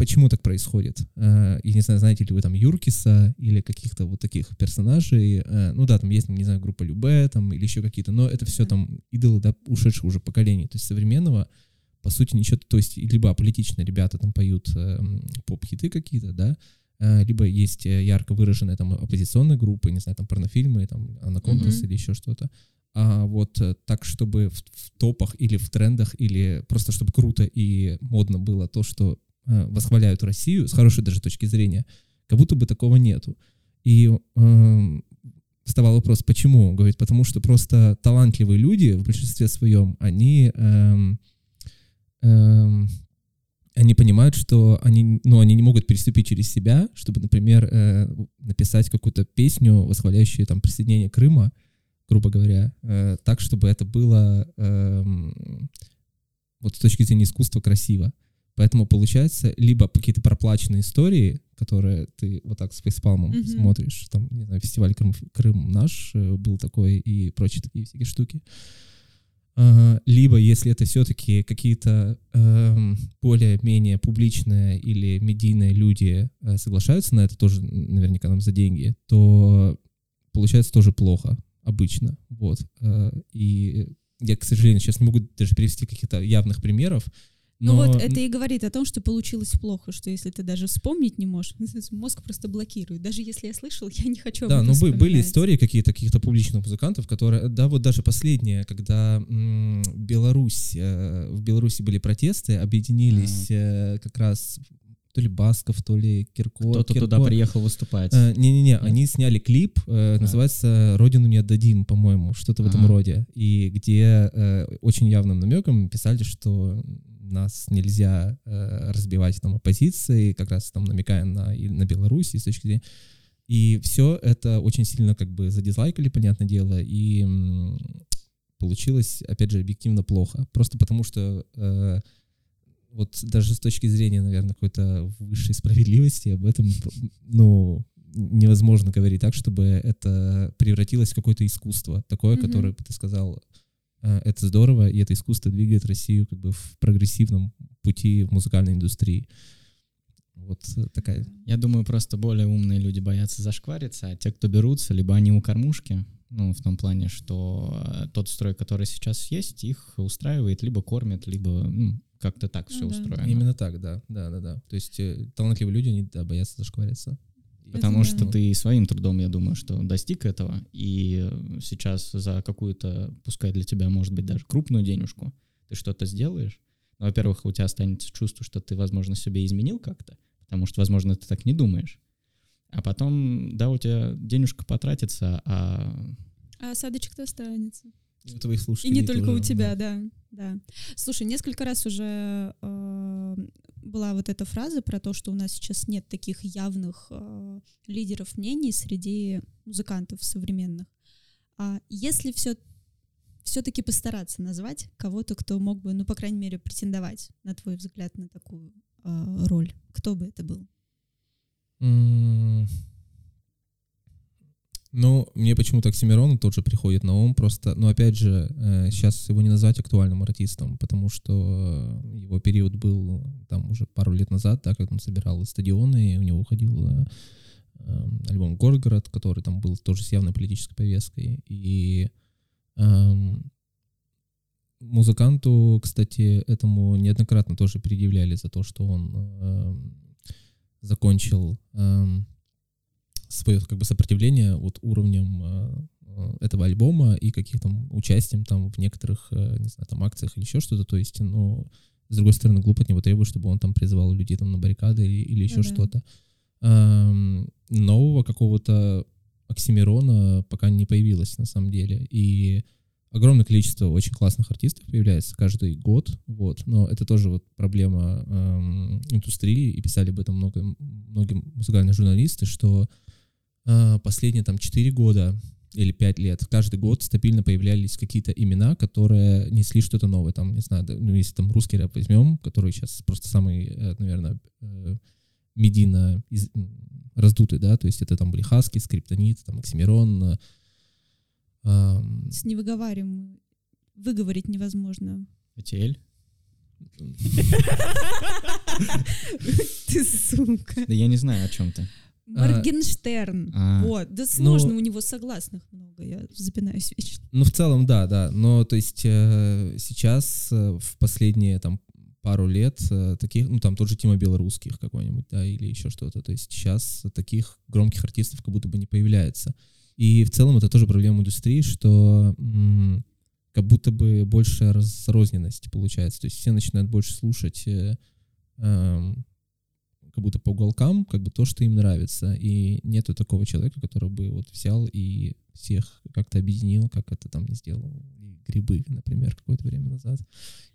Speaker 4: почему так происходит? Э, я не знаю, знаете ли вы там Юркиса или каких-то вот таких персонажей. Э, ну да, там есть, не знаю, группа Любе там или еще какие-то, но это все там идолы, да, ушедших уже поколений. То есть современного, по сути, ничего, то есть либо аполитичные ребята там поют э, поп-хиты какие-то, да, э, либо есть э, ярко выраженные там оппозиционные группы, не знаю, там порнофильмы, там Анакондас
Speaker 2: Мгм.
Speaker 4: или еще что-то. А вот э, так, чтобы в, в топах или в трендах, или просто чтобы круто и модно было то, что э, восхваляют Россию, с хорошей даже точки зрения, как будто бы такого нету. И эм, вставал вопрос, почему? Говорит, потому что просто талантливые люди в большинстве своем, они, эм, эм, они понимают, что они, ну, они не могут переступить через себя, чтобы, например, э, написать какую-то песню, восхваляющую там присоединение Крыма, грубо говоря, э, так, чтобы это было эм, вот с точки зрения искусства красиво. Поэтому получается либо какие-то проплаченные истории, которые ты вот так с фейспалмом
Speaker 2: Мгм.
Speaker 4: смотришь, там, не знаю, фестиваль Крым, Крым наш э, был такой и прочие такие всякие штуки. Ага, Либо, если это все-таки какие-то эм, более-менее публичные или медийные люди э, соглашаются на это тоже наверняка нам за деньги, то получается тоже плохо обычно. Вот. Э, И я, к сожалению, сейчас не могу даже привести каких-то явных примеров.
Speaker 2: Ну вот это и говорит о том, что получилось плохо, что если ты даже вспомнить не можешь, мозг просто блокирует. Даже если я слышал, я не хочу об
Speaker 4: Да, ну бы- были истории какие-то каких-то публичных музыкантов, которые, да, вот даже последние, когда м, Беларусь, э, в Беларуси были протесты, объединились э, как раз то ли Басков, то ли Киркор.
Speaker 3: Кто-то туда
Speaker 4: Киркор.
Speaker 3: приехал выступать.
Speaker 4: Э, Не-не-не, они сняли клип, э, называется «Родину не отдадим», по-моему, что-то в этом роде, и где э, очень явным намеком писали, что нас нельзя э, разбивать там оппозицией, как раз там намекая на, и на Беларусь, и с точки зрения... И все это очень сильно как бы задизлайкали, понятное дело, и получилось, опять же, объективно плохо. Просто потому что э, вот даже с точки зрения, наверное, какой-то высшей справедливости об этом, ну, невозможно говорить так, чтобы это превратилось в какое-то искусство, такое,
Speaker 2: Мгм.
Speaker 4: которое, ты сказал, это здорово, и это искусство двигает Россию как бы в прогрессивном пути в музыкальной индустрии. Вот такая
Speaker 3: Я думаю, просто более умные люди боятся зашквариться, а те, кто берутся, либо они у кормушки, ну, в том плане, что э, тот строй, который сейчас есть, их устраивает, либо кормят, либо ну, как-то так
Speaker 2: Ну
Speaker 3: все
Speaker 2: да.
Speaker 3: устроено.
Speaker 4: Именно так, да, да, да, да. То есть э, талантливые люди, они да, боятся зашквариться.
Speaker 3: Потому что
Speaker 2: да.
Speaker 3: ты своим трудом, я думаю, что достиг этого, и сейчас за какую-то, пускай для тебя, может быть, даже крупную денежку, ты что-то сделаешь. Ну, во-первых, у тебя останется чувство, что ты, возможно, себе изменил как-то, потому что, возможно, ты так не думаешь. А потом, да, у тебя денежка потратится, а
Speaker 2: А осадочек-то останется.
Speaker 4: И у твоих
Speaker 2: И
Speaker 4: слушателей
Speaker 2: не только у
Speaker 4: тоже,
Speaker 2: тебя, да. да. Слушай, несколько раз уже э, была вот эта фраза про то, что у нас сейчас нет таких явных э, лидеров мнений среди музыкантов современных. А если все все-таки постараться назвать кого-то, кто мог бы, ну, по крайней мере, претендовать, на твой взгляд, на такую э, роль, кто бы это был?
Speaker 4: Ну, мне почему-то Оксимирон тот же приходит на ум, просто, но опять же, сейчас его не назвать актуальным артистом, потому что э, его период был там уже пару лет назад, да, когда он собирал стадионы, и у него уходил э, э, альбом «Горгород», который там был тоже с явной политической повесткой, и эм, музыканту, кстати, этому неоднократно тоже предъявляли за то, что он эм, закончил эм, свое как бы сопротивление вот уровнем э, э, этого альбома и каких-то участием там в некоторых, э, не знаю, там акциях или еще что-то. То есть, ну, с другой стороны, глупо от него требовать, чтобы он там призывал людей там на баррикады или, или еще
Speaker 2: да.
Speaker 4: что-то. Эм, нового какого-то Оксимирона пока не появилось на самом деле. И огромное количество очень классных артистов появляется каждый год, вот, но это тоже вот проблема эм, индустрии, и писали об этом много, многие музыкальные журналисты, что последние там 4 года или 5 лет, каждый год стабильно появлялись какие-то имена, которые несли что-то новое, там, не знаю, ну, если там русский рэп возьмем, который сейчас просто самый, э, наверное, э, медийно из- раздутый, да, то есть это там были Хаски, Скриптонит, там, Оксимирон, э,
Speaker 2: С невыговариваемым выговорить невозможно.
Speaker 3: Этель?
Speaker 2: Ты сука.
Speaker 3: Да я не знаю, о чем ты.
Speaker 2: Моргенштерн.
Speaker 3: А.
Speaker 2: Вот, да сложно,
Speaker 4: Ну-
Speaker 2: у него согласных много, я запинаюсь вечно.
Speaker 4: Ну, в целом, да, да. Но, то есть, э, сейчас, э, в последние, там, пару лет, э, таких, ну, там, тот же Тима Белорусских какой-нибудь, да, или еще что-то. То есть, сейчас таких громких артистов как будто бы не появляется. И в целом это тоже проблема индустрии, что м, как будто бы больше разрозненность получается. То есть, все начинают больше слушать э, эм, как будто по уголкам, как бы то, что им нравится. И нету такого человека, который бы вот взял и всех как-то объединил, как это там не сделал грибы, например, какое-то время назад.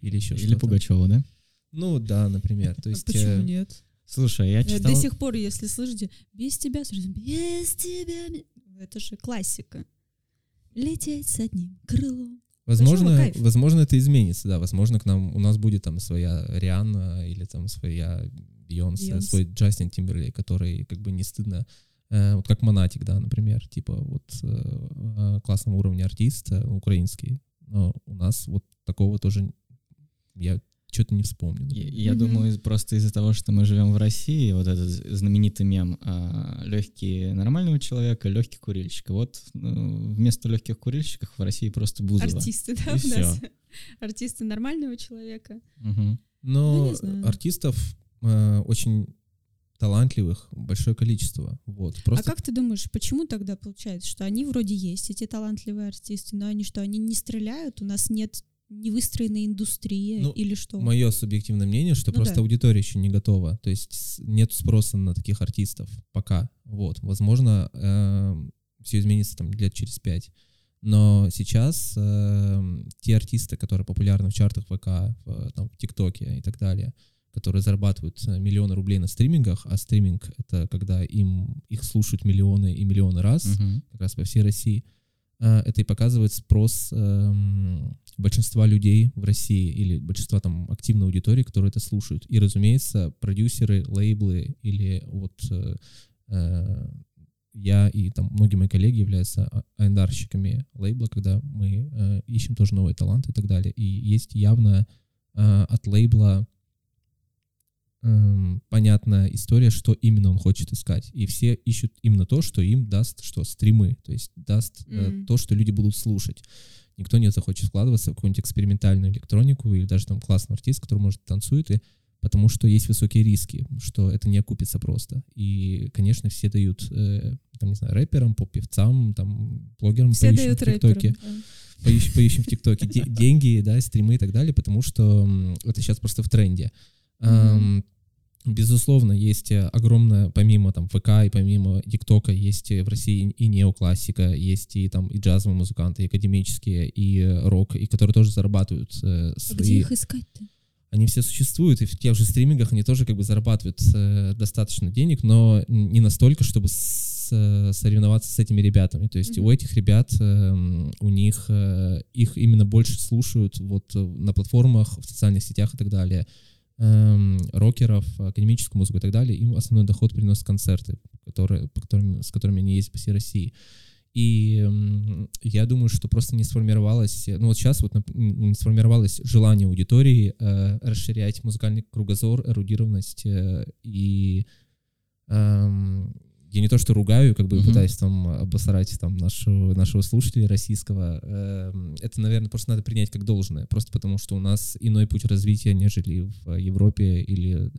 Speaker 4: Или еще
Speaker 3: Или
Speaker 4: что-то.
Speaker 3: Пугачева, да?
Speaker 4: Ну да, например. То
Speaker 2: А
Speaker 4: есть,
Speaker 2: почему
Speaker 4: э,
Speaker 2: нет?
Speaker 3: Слушай, я
Speaker 2: Э,
Speaker 3: читал...
Speaker 2: До сих пор, если слышите, без тебя, без тебя, ми-». это же классика. Лететь с одним крылом.
Speaker 4: Возможно, возможно, это изменится, да. Возможно, к нам у нас будет там своя Рианна или там своя Бейонсе, свой Джастин Тимберлей, который как бы не стыдно, э, вот как Монатик, да, например, типа вот э, э, классного уровня артист э, украинский. Но у нас вот такого тоже я что-то не вспомню.
Speaker 3: Я, я
Speaker 2: Мгм.
Speaker 3: думаю, просто из-за того, что мы живем в России, вот этот знаменитый мем легкий нормального человека, легкий курильщик. Вот ну, вместо легких курильщиков в России просто Бузова.
Speaker 2: Артисты, да,
Speaker 3: И
Speaker 2: у нас.
Speaker 3: всё.
Speaker 2: Артисты нормального человека. Ну,
Speaker 4: Но
Speaker 2: знаю.
Speaker 4: артистов э, очень талантливых большое количество. Вот. Просто
Speaker 2: А как ты думаешь, почему тогда получается, что они вроде есть, эти талантливые артисты, но они что, они не стреляют, у нас нет не выстроенной индустрии
Speaker 4: Ну,
Speaker 2: или что?
Speaker 4: Мое субъективное мнение, что
Speaker 2: Ну
Speaker 4: просто
Speaker 2: да.
Speaker 4: аудитория еще не готова. То есть нет спроса на таких артистов пока. Вот. Возможно, все изменится там лет через пять. Но сейчас эм, те артисты, которые популярны в чартах ВК, в, там, в ТикТоке и так далее, которые зарабатывают э, миллионы рублей на стримингах, а стриминг — это когда им их слушают миллионы и миллионы раз,
Speaker 3: Мгм.
Speaker 4: как раз по всей России, это и показывает спрос эм, большинства людей в России или большинства там активной аудитории, которые это слушают. И, разумеется, продюсеры, лейблы или вот э, э, я и там многие мои коллеги являются а- айндарщиками лейбла, когда мы э, ищем тоже новые таланты и так далее. И есть явно э, от лейбла эм, понятная история, что именно он хочет искать. И все ищут именно то, что им даст что стримы, то есть даст э,
Speaker 2: Мгм.
Speaker 4: то, что люди будут слушать. Никто не захочет вкладываться в какую-нибудь экспериментальную электронику или даже там классный артист, который, может, танцует, и потому что есть высокие риски, что это не окупится просто. И, конечно, все дают, э, там, не знаю, рэперам, поп-певцам, там, блогерам,
Speaker 2: Все дают
Speaker 4: в ТикТоке
Speaker 2: да.
Speaker 4: поищем, поищем в ТикТоке де- деньги, да, стримы и так далее, потому что это сейчас просто в тренде. Ам, Безусловно, есть э, огромное, помимо там ВК и помимо ТикТока, есть в России и неоклассика, есть и там и джазовые музыканты, и академические, и э, рок, и которые тоже зарабатывают э, свои...
Speaker 2: А где их искать-то?
Speaker 4: Они все существуют, и в тех же стримингах они тоже как бы зарабатывают э, достаточно денег, но не настолько, чтобы с, э, соревноваться с этими ребятами. То есть
Speaker 2: Мгм.
Speaker 4: у этих ребят, э, у них, э, их именно больше слушают вот на платформах, в социальных сетях и так далее эм, рокеров, академическую музыку и так далее, им основной доход приносят концерты, которые, по которым, с которыми они ездят по всей России. И м, я думаю, что просто не сформировалось, ну вот сейчас вот не сформировалось желание аудитории э, расширять музыкальный кругозор, эрудированность э, и эм, я не то что ругаю, как бы
Speaker 3: Мгм.
Speaker 4: пытаюсь там обосрать там нашего, нашего слушателя российского. эм, это, наверное, просто надо принять как должное, просто потому что у нас иной путь развития, нежели в Европе или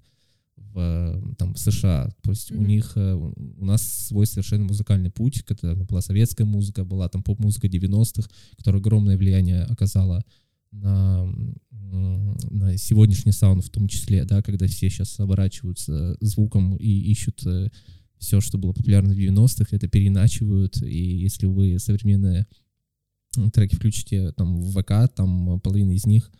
Speaker 4: в, э, там, в США. То есть у
Speaker 2: Мгм.
Speaker 4: них, э, у у нас свой совершенно музыкальный путь, это была советская музыка, была там поп-музыка 90-х, которая огромное влияние оказала на, на сегодняшний саунд в том числе, да, когда все сейчас оборачиваются звуком и ищут все, что было популярно в 90-х, это переиначивают, и если вы современные треки включите там в ВК, там половина из них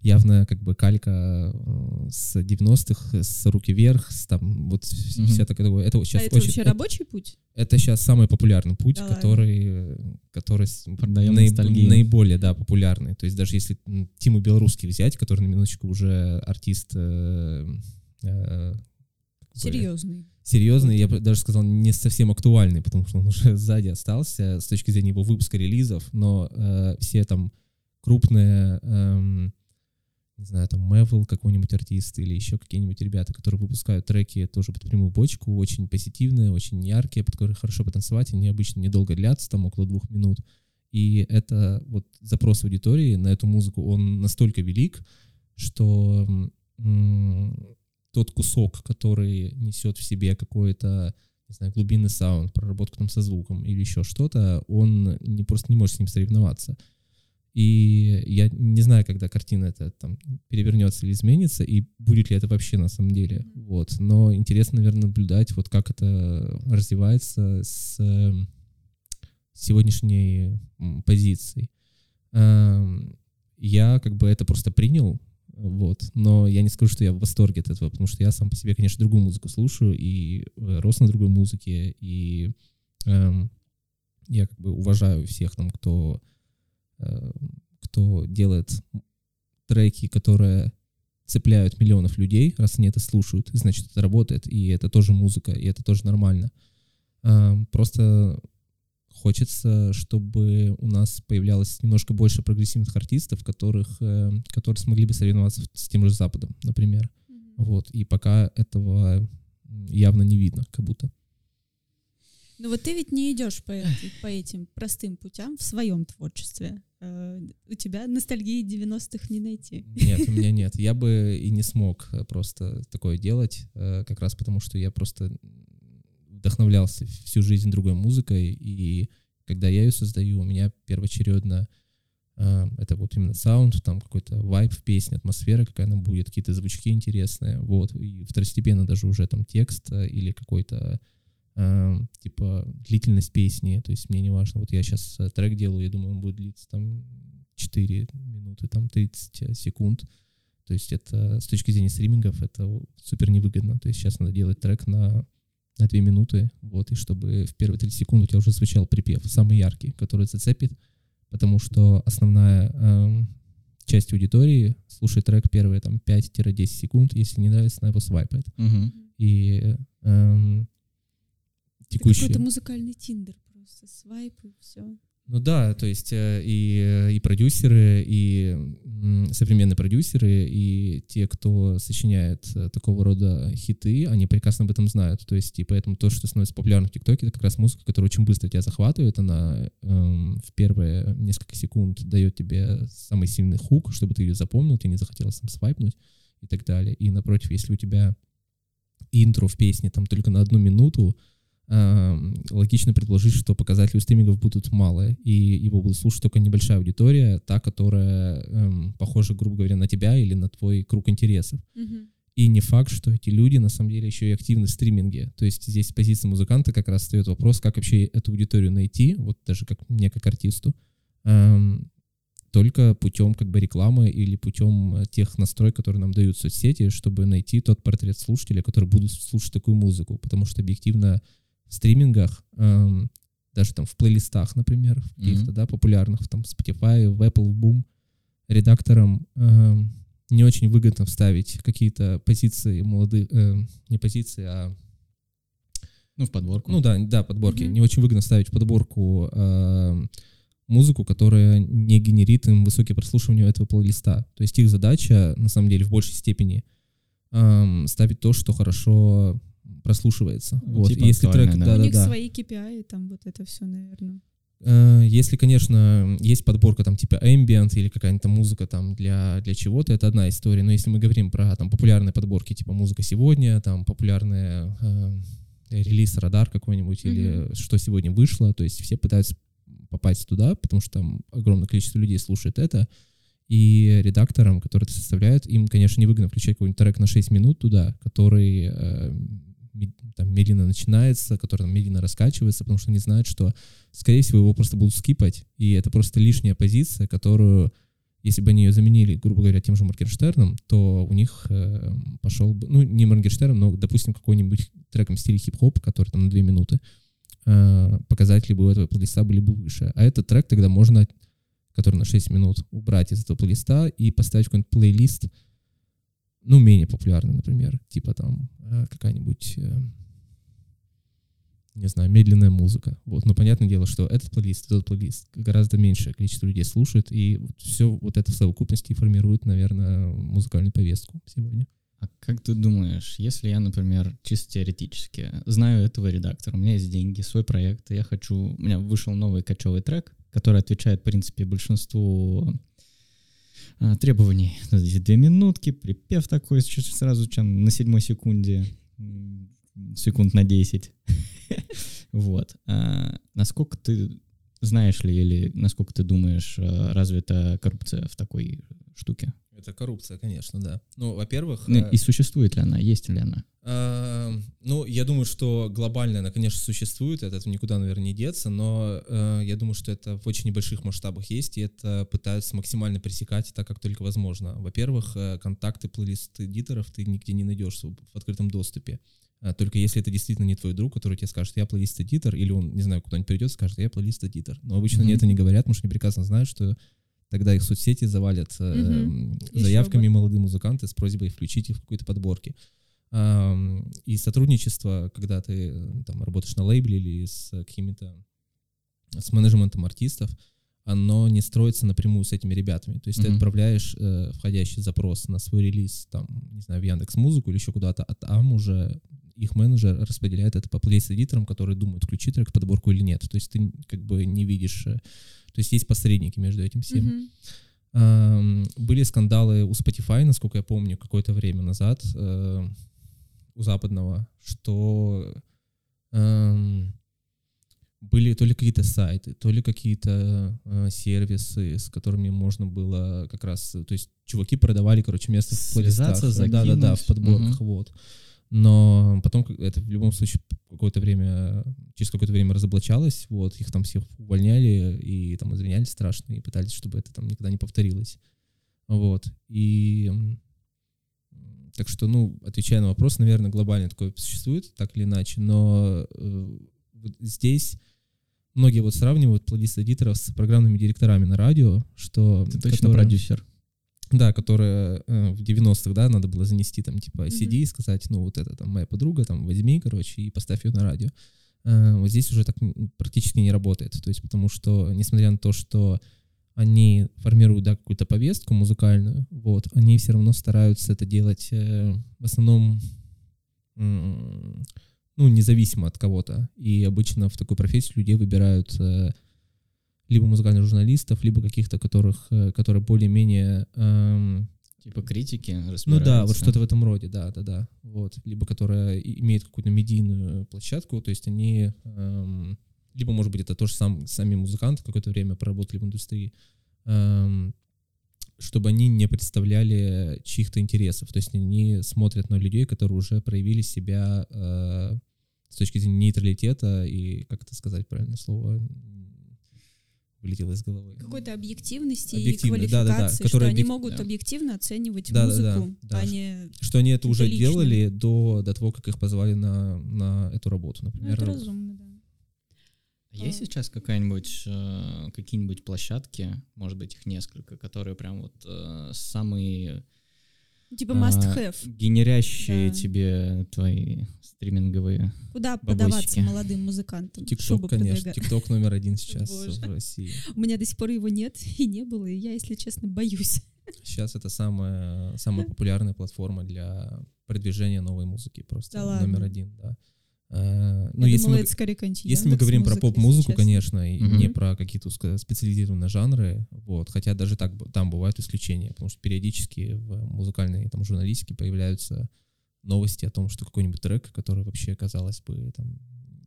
Speaker 4: явно как бы калька э, с 90-х, с руки вверх, с там вот
Speaker 3: Мгм.
Speaker 4: вся такая, это вот
Speaker 2: А
Speaker 4: сейчас
Speaker 2: это
Speaker 4: очень,
Speaker 2: вообще
Speaker 4: это-
Speaker 2: рабочий путь?
Speaker 4: это сейчас самый популярный путь,
Speaker 2: Да
Speaker 4: который, который
Speaker 3: Продаем
Speaker 4: наиб- наиболее, да, популярный. То есть даже если Тиму Белорусских взять, который на минуточку уже артист э, э,
Speaker 2: Серьезный.
Speaker 4: Серьезный, я бы даже сказал, не совсем актуальный, потому что он уже сзади остался с точки зрения его выпуска релизов, но э, все там крупные, эм, не знаю, там Мэвл какой-нибудь артист или еще какие-нибудь ребята, которые выпускают треки тоже под прямую бочку, очень позитивные, очень яркие, под которые хорошо потанцевать, они обычно недолго длятся, там около двух минут. И это вот запрос аудитории на эту музыку, он настолько велик, что м, тот кусок, который несет в себе какой-то, не знаю, глубинный саунд, проработку там со звуком или еще что-то, он не просто не может с ним соревноваться. И я не знаю, когда картина эта там перевернется или изменится, и будет ли это вообще на самом деле. Вот. Но интересно, наверное, наблюдать, вот как это развивается с сегодняшней позицией. Эм, Я как бы это просто принял, вот, но я не скажу, что я в восторге от этого, потому что я сам по себе, конечно, другую музыку слушаю и э, рос на другой музыке, и эм, я как бы уважаю всех там, кто э, кто делает треки, которые цепляют миллионов людей, раз они это слушают, значит, это работает, и это тоже музыка, и это тоже нормально. Эм, Просто хочется, чтобы у нас появлялось немножко больше прогрессивных артистов, которых, э, которые смогли бы соревноваться с тем же Западом, например. Вот. И пока этого явно не видно, как будто.
Speaker 2: Ну вот ты ведь не идешь по, по этим простым путям в своем творчестве. Э, У тебя ностальгии 90-х не найти.
Speaker 4: Нет, у меня нет. Я бы и не смог э, просто такое делать, как раз потому, что я просто вдохновлялся всю жизнь другой музыкой, и когда я ее создаю, у меня первоочередно э, это вот именно саунд, там какой-то вайб в песне, атмосфера, какая она будет, какие-то звучки интересные, вот, и второстепенно даже уже там текст э, или какой-то э, типа длительность песни, то есть мне не важно, вот я сейчас трек делаю, я думаю, он будет длиться там 4 минуты, там 30 секунд, то есть это с точки зрения стримингов это супер невыгодно, то есть сейчас надо делать трек на на 2 минуты, вот, и чтобы в первые 30 секунд у тебя уже звучал припев, самый яркий, который зацепит, потому что основная эм, часть аудитории слушает трек первые там 5-10 секунд, если не нравится, она его свайпает.
Speaker 3: Мгм.
Speaker 4: И эм,
Speaker 2: Это
Speaker 4: текущие...
Speaker 2: какой-то музыкальный тиндер просто. Свайп и все.
Speaker 4: Ну да, то есть э, и, э, и продюсеры, и современные продюсеры, и те, кто сочиняет э, такого рода хиты, они прекрасно об этом знают. То есть и поэтому то, что становится популярным в ТикТоке, это как раз музыка, которая очень быстро тебя захватывает, она эм, в первые несколько секунд дает тебе самый сильный хук, чтобы ты ее запомнил, тебе не захотелось там свайпнуть и так далее. И напротив, если у тебя интро в песне там только на одну минуту, логично предположить, что показатели у стримингов будут малые, и его будет слушать только небольшая аудитория, та, которая эм, похожа, грубо говоря, на тебя или на твой круг интересов.
Speaker 2: Мгм.
Speaker 4: И не факт, что эти люди на самом деле еще и активны в стриминге. То есть здесь с позиции музыканта как раз встает вопрос, как вообще эту аудиторию найти, вот даже как мне как артисту, эм, только путем как бы рекламы или путем э, тех настроек, которые нам дают соцсети, чтобы найти тот портрет слушателя, который будет слушать такую музыку. Потому что объективно стримингах, эм, даже там в плейлистах, например, в каких-то,
Speaker 3: Мгм.
Speaker 4: да, популярных, там, Spotify, в Apple, в Boom, редакторам эм, не очень выгодно вставить какие-то позиции молодых, э, не позиции, а
Speaker 3: Ну, в подборку.
Speaker 4: ну да, да, подборки.
Speaker 2: Мгм.
Speaker 4: Не очень выгодно ставить в подборку э, музыку, которая не генерит им высокие прослушивания этого плейлиста. То есть их задача, на самом деле, в большей степени эм, ставить то, что хорошо прослушивается.
Speaker 3: Ну,
Speaker 4: вот.
Speaker 3: типа
Speaker 4: И если трек,
Speaker 3: да.
Speaker 4: да,
Speaker 2: У
Speaker 4: да,
Speaker 2: них
Speaker 4: да.
Speaker 2: свои KPI, там вот это все, наверное.
Speaker 4: Э, Если, конечно, есть подборка там типа ambient или какая-нибудь там музыка там для, для чего-то, это одна история. Но если мы говорим про там популярные подборки типа музыка сегодня, там популярные э, релиз радар какой-нибудь или что сегодня вышло, то есть все пытаются попасть туда, потому что там огромное количество людей слушает это. И редакторам, которые это составляют, им, конечно, невыгодно включать какой-нибудь трек на 6 минут туда, который э, там, медленно начинается, который медленно раскачивается, потому что они знают, что, скорее всего, его просто будут скипать, и это просто лишняя позиция, которую, если бы они ее заменили, грубо говоря, тем же Моргенштерном, то у них э, пошел бы, ну, не Моргенштерн, но, допустим, какой-нибудь треком в стиле хип-хоп, который там на 2 минуты, э, показатели бы у этого плейлиста были бы выше. А этот трек тогда можно, который на 6 минут, убрать из этого плейлиста и поставить какой-нибудь плейлист, ну, менее популярный, например, типа там э, какая-нибудь, э, не знаю, медленная музыка. Вот, но понятное дело, что этот плейлист, этот плейлист гораздо меньшее количество людей слушает, и все вот это в совокупности формирует, наверное, музыкальную повестку сегодня.
Speaker 3: А как ты думаешь, если я, например, чисто теоретически знаю этого редактора, у меня есть деньги, свой проект, я хочу... У меня вышел новый кочевый трек, который отвечает, в принципе, большинству а, требований. Эти Две минутки, припев такой сразу чем на седьмой секунде, секунд на 10. Вот. А Насколько ты знаешь ли или насколько ты думаешь, а, развита коррупция в такой штуке?
Speaker 4: Это коррупция, конечно, да. Ну, во-первых...
Speaker 3: Ну,
Speaker 4: э,
Speaker 3: И существует ли она, есть ли она?
Speaker 4: Э, Ну, я думаю, что глобально она, конечно, существует, от этого никуда, наверное, не деться, но э, я думаю, что это в очень небольших масштабах есть, и это пытаются максимально пресекать так, как только возможно. Во-первых, э, контакты плейлист-эдиторов ты нигде не найдешь в открытом доступе. А Только если это действительно не твой друг, который тебе скажет, я плейлист-эдитор, или он, не знаю, куда-нибудь придет, скажет, я плейлист-эдитор. Но обычно они
Speaker 3: Мгм.
Speaker 4: это не говорят, потому что они прекрасно знают, что тогда их соцсети завалят э.
Speaker 2: Ещё
Speaker 4: заявками
Speaker 2: бы.
Speaker 4: молодые музыканты с просьбой включить их в какой-то подборке. Ам, И сотрудничество, когда ты э, там работаешь на лейбле или с какими-то с менеджментом артистов, оно не строится напрямую с этими ребятами. То есть ты
Speaker 3: Мгм.
Speaker 4: отправляешь э, входящий запрос на свой релиз, там, не знаю, в Яндекс Музыку или еще куда-то, а там уже их менеджер распределяет это по плейс-эдиторам, которые думают, включить трек в подборку или нет. То есть ты как бы не видишь... То есть есть посредники между этим всем. Ам, Были скандалы у Spotify, насколько я помню, какое-то время назад, э, у западного, что были то ли какие-то сайты, то ли какие-то э, сервисы, с которыми можно было как раз, то есть чуваки продавали, короче, место в
Speaker 3: Связаться,
Speaker 4: плейлистах. Да, да, да, в подборках, вот. Но потом это в любом случае какое-то время, через какое-то время разоблачалось, вот, их там всех увольняли и там извинялись страшно и пытались, чтобы это там никогда не повторилось. Вот. И так что, ну, отвечая на вопрос, наверное, глобально такое существует, так или иначе, но э, здесь многие вот сравнивают плейлист-эдиторов с программными директорами на радио, что...
Speaker 3: Ты точно
Speaker 4: которые-
Speaker 3: продюсер.
Speaker 4: Да, которая э, в 90-х, да, надо было занести там, типа. CD и сказать, ну, вот это там моя подруга, там, возьми, короче, и поставь ее на радио. Э, вот здесь уже так практически не работает, то есть потому что, несмотря на то, что они формируют, да, какую-то повестку музыкальную, вот, они все равно стараются это делать э, в основном, м, ну, независимо от кого-то. И обычно в такой профессии людей выбирают э, либо музыкальных журналистов, либо каких-то, которых, э, которые более-менее... эм,
Speaker 3: Типа критики
Speaker 4: ну да, вот что-то в этом роде, да, да, да. Вот. Либо которая имеет какую-то медийную площадку, то есть они... эм, либо, может быть, это тоже сам, сами музыканты какое-то время проработали в индустрии. эм, чтобы они не представляли чьих-то интересов. То есть они смотрят на людей, которые уже проявили себя э, с точки зрения нейтралитета и, как это сказать правильное слово, вылетело из головы.
Speaker 2: Какой-то объективности и квалификации,
Speaker 4: да-да-да,
Speaker 2: что
Speaker 4: которые
Speaker 2: они
Speaker 4: объек-
Speaker 2: могут
Speaker 3: да.
Speaker 2: объективно оценивать
Speaker 4: Да-да-да,
Speaker 2: музыку,
Speaker 4: да.
Speaker 2: а не...
Speaker 4: Что они это уже
Speaker 2: личные.
Speaker 4: делали до, до того, как их позвали на, на эту работу,
Speaker 2: Ну,
Speaker 4: например.
Speaker 2: это разумно, да.
Speaker 3: Есть
Speaker 2: А.
Speaker 3: сейчас какая-нибудь, э, какие-нибудь площадки, может быть, их несколько, которые прям вот э, самые
Speaker 2: Типа
Speaker 3: а,
Speaker 2: must have.
Speaker 3: генерящие
Speaker 2: Да.
Speaker 3: тебе твои стриминговые.
Speaker 2: Куда
Speaker 3: бабосики.
Speaker 2: подаваться молодым музыкантам,
Speaker 4: ТикТок, конечно. ТикТок номер один сейчас
Speaker 2: Боже.
Speaker 4: в России.
Speaker 2: У меня до сих пор его нет и не было, и я, если честно, боюсь.
Speaker 4: Сейчас это самая, самая популярная платформа для продвижения новой музыки. Просто
Speaker 2: Да ладно?
Speaker 4: номер один, да. Э, Ну,
Speaker 2: я
Speaker 4: если
Speaker 2: думала,
Speaker 4: мы,
Speaker 2: это скорее какая-нибудь
Speaker 4: если мы говорим про
Speaker 2: музыка, если
Speaker 4: поп-музыку, конечно, и
Speaker 3: Мгм.
Speaker 4: не про какие-то специализированные жанры, вот, хотя даже так, там бывают исключения, потому что периодически в музыкальной там, журналистике появляются новости о том, что какой-нибудь трек, который вообще, казалось бы, там,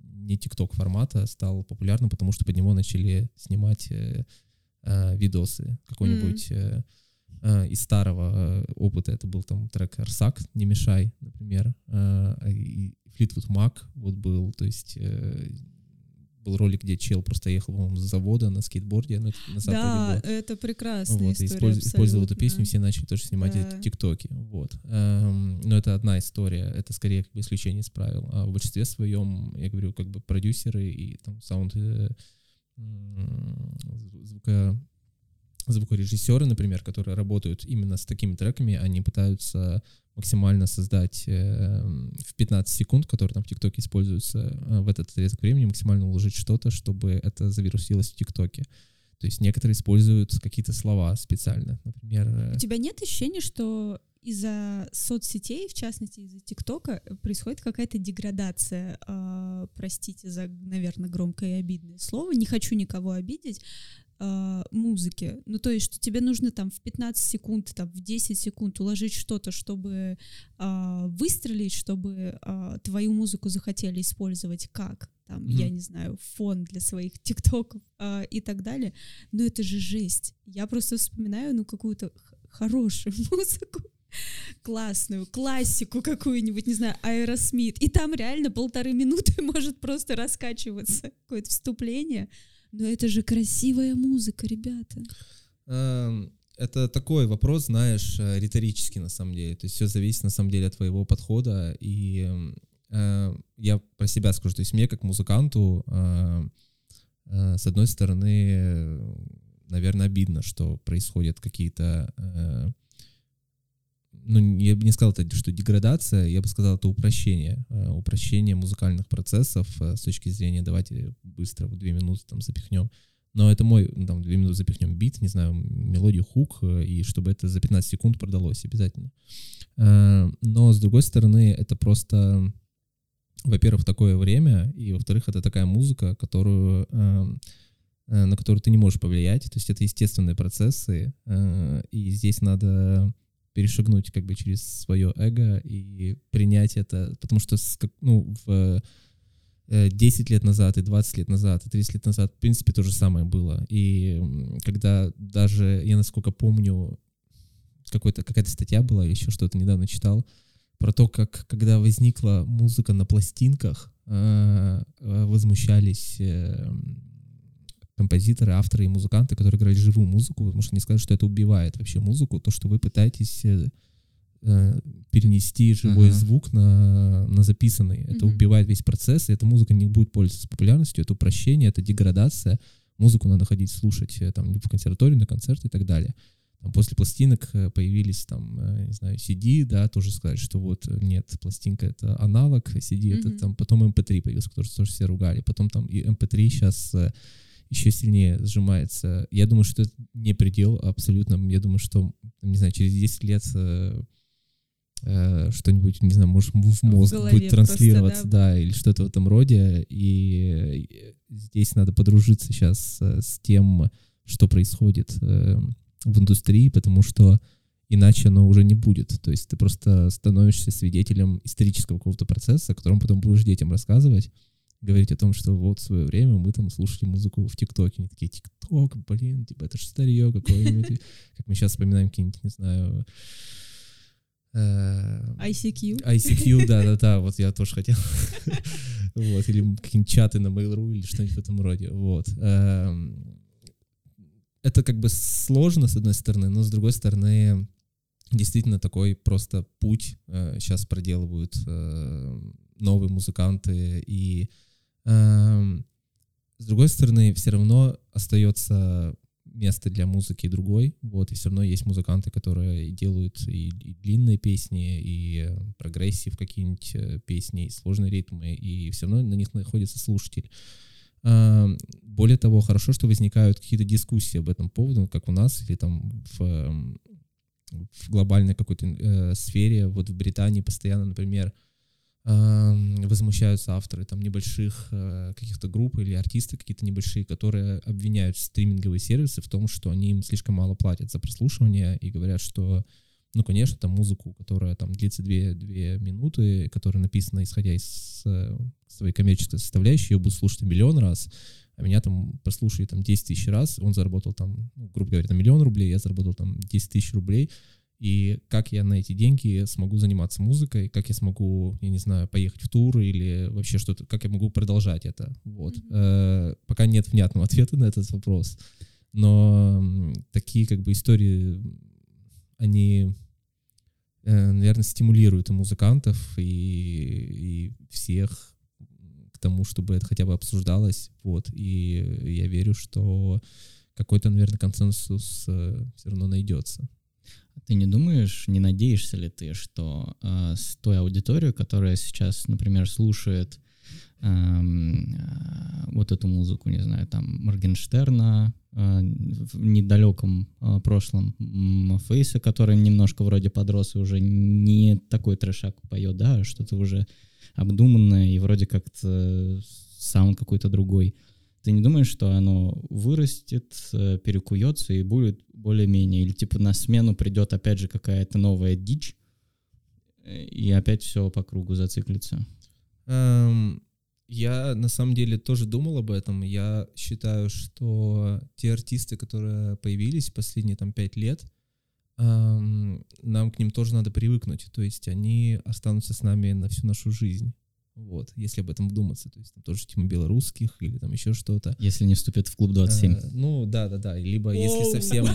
Speaker 4: не тикток формата, стал популярным, потому что под него начали снимать э, э, видосы. Какой-нибудь э, э, из старого э, опыта это был там трек «Арсак», «Не мешай», например, э, и Флитвуд Мак вот был, то есть э, был ролик, где чел просто ехал, по-моему, с завода на скейтборде на, на Западе
Speaker 2: Да,
Speaker 4: был.
Speaker 2: это прекрасная
Speaker 4: Вот,
Speaker 2: история.
Speaker 4: использ- использовал эту песню, все начали тоже снимать
Speaker 2: Да.
Speaker 4: эти тиктоки. Вот. Эм, но это одна история, это скорее как бы исключение из правил. А в большинстве своем, я говорю, как бы продюсеры и там саунд э, звука звукорежиссеры, например, которые работают именно с такими треками, они пытаются максимально создать э, в 15 секунд, которые там в ТикТоке используются, э, в этот отрезок времени максимально уложить что-то, чтобы это завирусилось в ТикТоке. То есть некоторые используют какие-то слова специально, например. э,
Speaker 2: У тебя нет ощущения, что из-за соцсетей, в частности из-за ТикТока, э, происходит какая-то деградация, а, простите за, наверное, громкое и обидное слово, не хочу никого обидеть, а, музыки. Ну, то есть, что тебе нужно там в 15 секунд, там в 10 секунд уложить что-то, чтобы а, выстрелить, чтобы а, твою музыку захотели использовать как? Там, я
Speaker 4: Мгм.
Speaker 2: не знаю, фон для своих тиктоков а, и так далее. Но это же жесть. Я просто вспоминаю, ну, какую-то хорошую музыку, классную, классику какую-нибудь, не знаю, Аэросмит. И там реально полторы минуты может просто раскачиваться какое-то вступление. Но это же красивая музыка, ребята.
Speaker 4: Эм, Это такой вопрос, знаешь, э, риторический на самом деле. То есть все зависит на самом деле от твоего подхода. И э, я про себя скажу, то есть мне как музыканту, э, э, с одной стороны, э, наверное, обидно, что происходят какие-то э, ну, я бы не сказал, что деградация, я бы сказал, это упрощение, э, упрощение музыкальных процессов э, с точки зрения, давайте быстро в две минуты там запихнем. Но это мой, ну, там, две минуты запихнем бит, не знаю, мелодию, хук, э, и чтобы это за 15 секунд продалось обязательно. Но, с другой стороны, это просто, во-первых, такое время, и, во-вторых, это такая музыка, которую, э, э, на которую ты не можешь повлиять. То есть это естественные процессы, и здесь надо перешагнуть как бы через свое эго и принять это, потому что ну, в э, 10 лет назад и 20 лет назад и 30 лет назад в принципе то же самое было. И когда даже, я насколько помню, какой-то, какая-то статья была, еще что-то недавно читал, про то, как когда возникла музыка на пластинках, э, э, возмущались э, композиторы, авторы и музыканты, которые играли живую музыку, потому что они сказали, что это убивает вообще музыку, то, что вы пытаетесь э, э, перенести живой
Speaker 3: Ага.
Speaker 4: звук на, на записанный. Это
Speaker 2: Мгм.
Speaker 4: убивает весь процесс, и эта музыка не будет пользоваться популярностью, это упрощение, это деградация. Музыку надо ходить слушать э, там в консерваторию, на концерты и так далее. Там после пластинок э, появились там, не знаю, CD, да, тоже сказать, что вот нет, пластинка это аналог, CD это
Speaker 2: Мгм.
Speaker 4: там, потом MP3 появился, который тоже все ругали, потом там и MP3 сейчас еще сильнее сжимается. Я думаю, что это не предел абсолютно. Я думаю, что, не знаю, через 10 лет э, э, что-нибудь, не знаю, может, в мозг
Speaker 2: голове
Speaker 4: будет транслироваться,
Speaker 2: просто,
Speaker 4: да. или что-то в этом роде. И здесь надо подружиться сейчас э, с тем, что происходит э, в индустрии, потому что иначе оно уже не будет. То есть ты просто становишься свидетелем исторического какого-то процесса, о котором потом будешь детям рассказывать. Говорить о том, что вот в свое время мы там слушали музыку в ТикТоке. Они такие, ТикТок, блин, типа это же старье какое-нибудь. Как мы сейчас вспоминаем какие-нибудь, не знаю, э,
Speaker 2: ICQ.
Speaker 4: ICQ, да-да-да, вот я тоже хотел. Вот, или какие-нибудь чаты на Mail.ru или что-нибудь в этом роде, вот. Эм, Это как бы сложно, с одной стороны, но с другой стороны, действительно такой просто путь сейчас проделывают э, новые музыканты, и с другой стороны, все равно остается место для музыки другой, вот, и все равно есть музыканты, которые делают и, и длинные песни, и э, прогрессив какие-нибудь э, песни, и сложные ритмы, и все равно на них находится слушатель. А, Более того, хорошо, что возникают какие-то дискуссии об этом поводу, как у нас, или там в, эм, в глобальной какой-то э, сфере. Вот в Британии постоянно, например, эм, возмущаются авторы там небольших э, каких-то групп или артисты какие-то небольшие, которые обвиняют стриминговые сервисы в том, что они им слишком мало платят за прослушивание и говорят, что ну, конечно, там музыку, которая там длится две, две минуты, которая написана исходя из э, своей коммерческой составляющей, ее будут слушать миллион раз, а меня там прослушали там 10 тысяч раз, он заработал там, ну, грубо говоря, на миллион рублей, я заработал там 10 тысяч рублей, и как я на эти деньги смогу заниматься музыкой, как я смогу, я не знаю, поехать в тур или вообще что-то, как я могу продолжать это, вот. Э, пока нет внятного ответа на этот вопрос, но такие как бы истории, они, э, наверное, стимулируют и музыкантов, и, и всех к тому, чтобы это хотя бы обсуждалось, вот, и я верю, что какой-то, наверное, консенсус все равно найдется.
Speaker 3: Ты не думаешь, не надеешься ли ты, что э, с той аудиторией, которая сейчас, например, слушает эм, э, вот эту музыку, не знаю, там Моргенштерна э, в недалеком э, прошлом, Фейса, который немножко вроде подрос и уже не такой трешак поет, да, а что-то уже обдуманное и вроде как-то саунд какой-то другой. Ты не думаешь, что оно вырастет, э, перекуется и будет более-менее? Или типа на смену придет опять же какая-то новая дичь, э, и опять все по кругу зациклится?
Speaker 4: Эм, Я на самом деле тоже думал об этом. Я считаю, что те артисты, которые появились последние там пять лет, эм, нам к ним тоже надо привыкнуть. То есть они останутся с нами на всю нашу жизнь. Вот, если об этом вдуматься. То есть там тоже тема белорусских или там еще что-то.
Speaker 3: Если не вступит в клуб 27.
Speaker 4: Э, ну, да, да, да. Либо если совсем...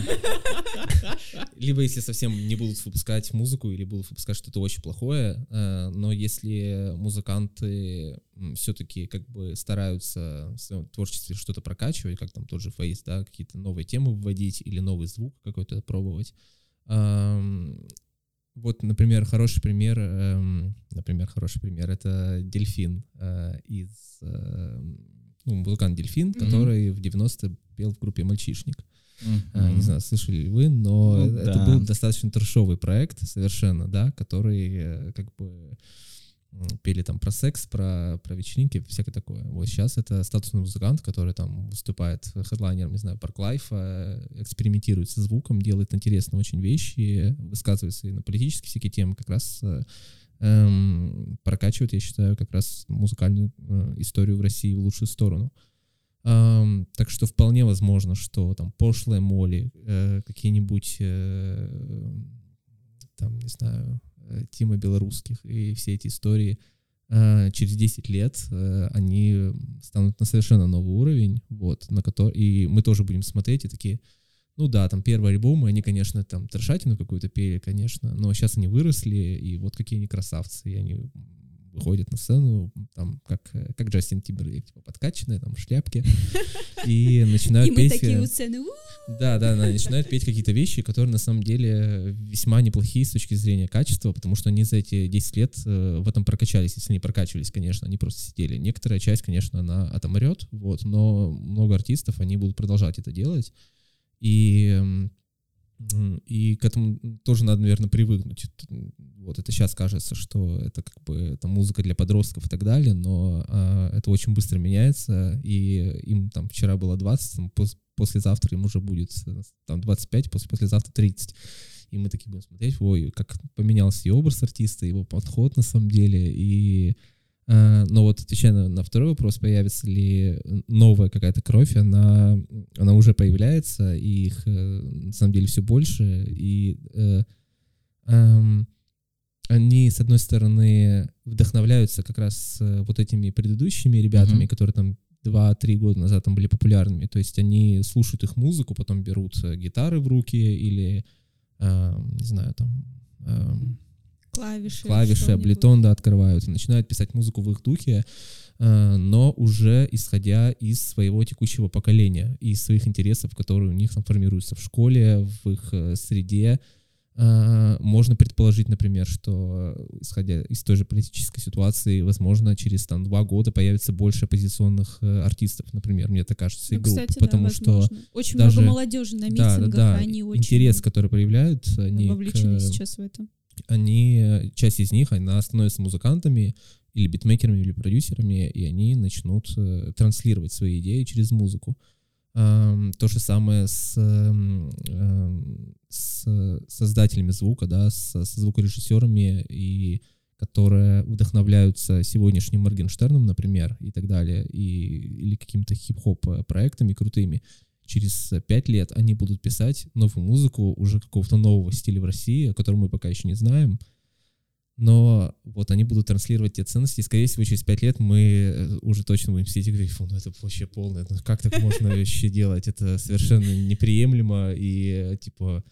Speaker 4: Либо если совсем не будут выпускать музыку или будут выпускать что-то очень плохое, э, но если музыканты все-таки как бы стараются в своем творчестве что-то прокачивать, как там тот же Фейс, да, какие-то новые темы вводить или новый звук какой-то пробовать. Вот, например, хороший пример, эм, например, хороший пример, это Дельфин э, из, эм, ну, музыкант Дельфин,
Speaker 3: Мгм.
Speaker 4: который в 90-е пел в группе «Мальчишник». А,
Speaker 3: Мгм.
Speaker 4: Не знаю, слышали ли вы, но
Speaker 3: Ну
Speaker 4: это
Speaker 3: да.
Speaker 4: был достаточно трешовый проект совершенно, да, который э, как бы пели там про секс, про, про вечеринки, всякое такое. Вот сейчас это статусный музыкант, который там выступает хедлайнером, не знаю, парклайфа, экспериментирует со звуком, делает интересные очень вещи, высказывается и на политические всякие темы, как раз э, эм, прокачивает, я считаю, как раз музыкальную э, историю в России в лучшую сторону. Ам, так что вполне возможно, что там пошлая моли, э, какие-нибудь э, там, не знаю, э, Тима Белорусских и все эти истории э, через 10 лет э, они станут на совершенно новый уровень, вот, на который, и мы тоже будем смотреть и такие, ну да, там первые альбомы, они, конечно, там трешатину какую-то пели, конечно, но сейчас они выросли, и вот какие они красавцы, и они выходят на сцену, там, как, как Джастин Тимберлейк, типа, подкачанные, там, в шляпке, и начинают
Speaker 2: И мы
Speaker 4: петь...
Speaker 2: такие
Speaker 4: э,
Speaker 2: сцены. «У,
Speaker 4: да, да, да, начинают петь какие-то вещи, которые на самом деле весьма неплохие с точки зрения качества, потому что они за эти 10 лет э, в этом прокачались, если не прокачивались, конечно, они просто сидели. Некоторая часть, конечно, она отомрет, вот, но много артистов, они будут продолжать это делать, и, м, м, и к этому тоже надо, наверное, привыкнуть. Вот это сейчас кажется, что это как бы это музыка для подростков и так далее, но а, это очень быстро меняется, и им там вчера было 20, там, пос- послезавтра им уже будет э, там 25, после, послезавтра 30. И мы такие будем смотреть, ой, как поменялся и образ артиста, его подход на самом деле, и но вот отвечая на, на второй вопрос, появится ли новая какая-то кровь, она, она уже появляется, и их э, на самом деле все больше, и э, э, они, с одной стороны, вдохновляются как раз э, вот этими предыдущими ребятами, mm-hmm. которые там 2-3 года назад там были популярными. То есть они слушают их музыку, потом берут э, гитары в руки или, э, не знаю, там... Э,
Speaker 2: клавиши.
Speaker 4: Клавиши, Ableton, да, открывают и начинают писать музыку в их духе, э, но уже исходя из своего текущего поколения и из своих интересов, которые у них там формируются в школе, в их э, среде, а, можно предположить, например, что, исходя из той же политической ситуации, возможно, через там два года появится больше оппозиционных э, артистов, например, мне так кажется,
Speaker 2: ну,
Speaker 4: и групп,
Speaker 2: кстати,
Speaker 4: потому
Speaker 2: да,
Speaker 4: что
Speaker 2: очень
Speaker 4: даже,
Speaker 2: много молодежи на митингах,
Speaker 4: да, да,
Speaker 2: они очень
Speaker 4: интерес, который проявляют, они
Speaker 2: вовлечены
Speaker 4: к,
Speaker 2: сейчас в это.
Speaker 4: Они часть из них, она становится музыкантами или битмейкерами или продюсерами, и они начнут э, транслировать свои идеи через музыку. То же самое с, с создателями звука, да, с, с звукорежиссерами, и которые вдохновляются сегодняшним Моргенштерном, например, и так далее, и, или какими-то хип-хоп проектами крутыми. Через пять лет они будут писать новую музыку уже какого-то нового стиля в России, о котором мы пока еще не знаем, но вот они будут транслировать те ценности, и, скорее всего, через пять лет мы э, уже точно будем сидеть и говорить, фу, ну это вообще полное, ну как так можно вообще делать, это совершенно неприемлемо, и, типа,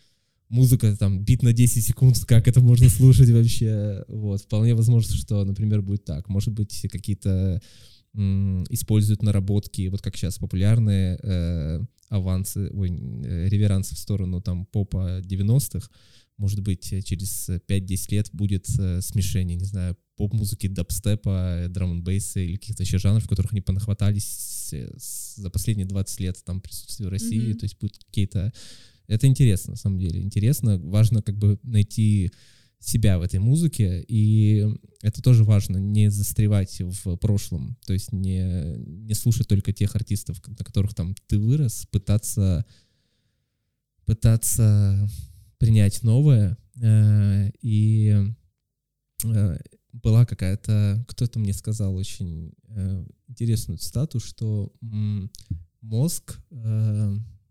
Speaker 4: музыка, там, бит на 10 секунд, как это можно слушать вообще, вот, вполне возможно, что, например, будет так, может быть, какие-то используют наработки, вот как сейчас популярные э, авансы, ой, э, реверансы в сторону там попа 90-х, может быть, э, через 5-10 лет будет э, смешение, не знаю, поп-музыки, дабстепа, драм бейса или каких-то еще жанров, которых они понахватались э, за последние 20 лет там присутствия в России, mm-hmm. то есть будут какие-то... Это интересно, на самом деле, интересно, важно как бы найти себя в этой музыке, и это тоже важно, не застревать в прошлом, то есть не, не слушать только тех артистов, на которых там ты вырос, пытаться пытаться принять новое. Э, и э, была какая-то, кто-то мне сказал очень э, интересную цитату, что мозг,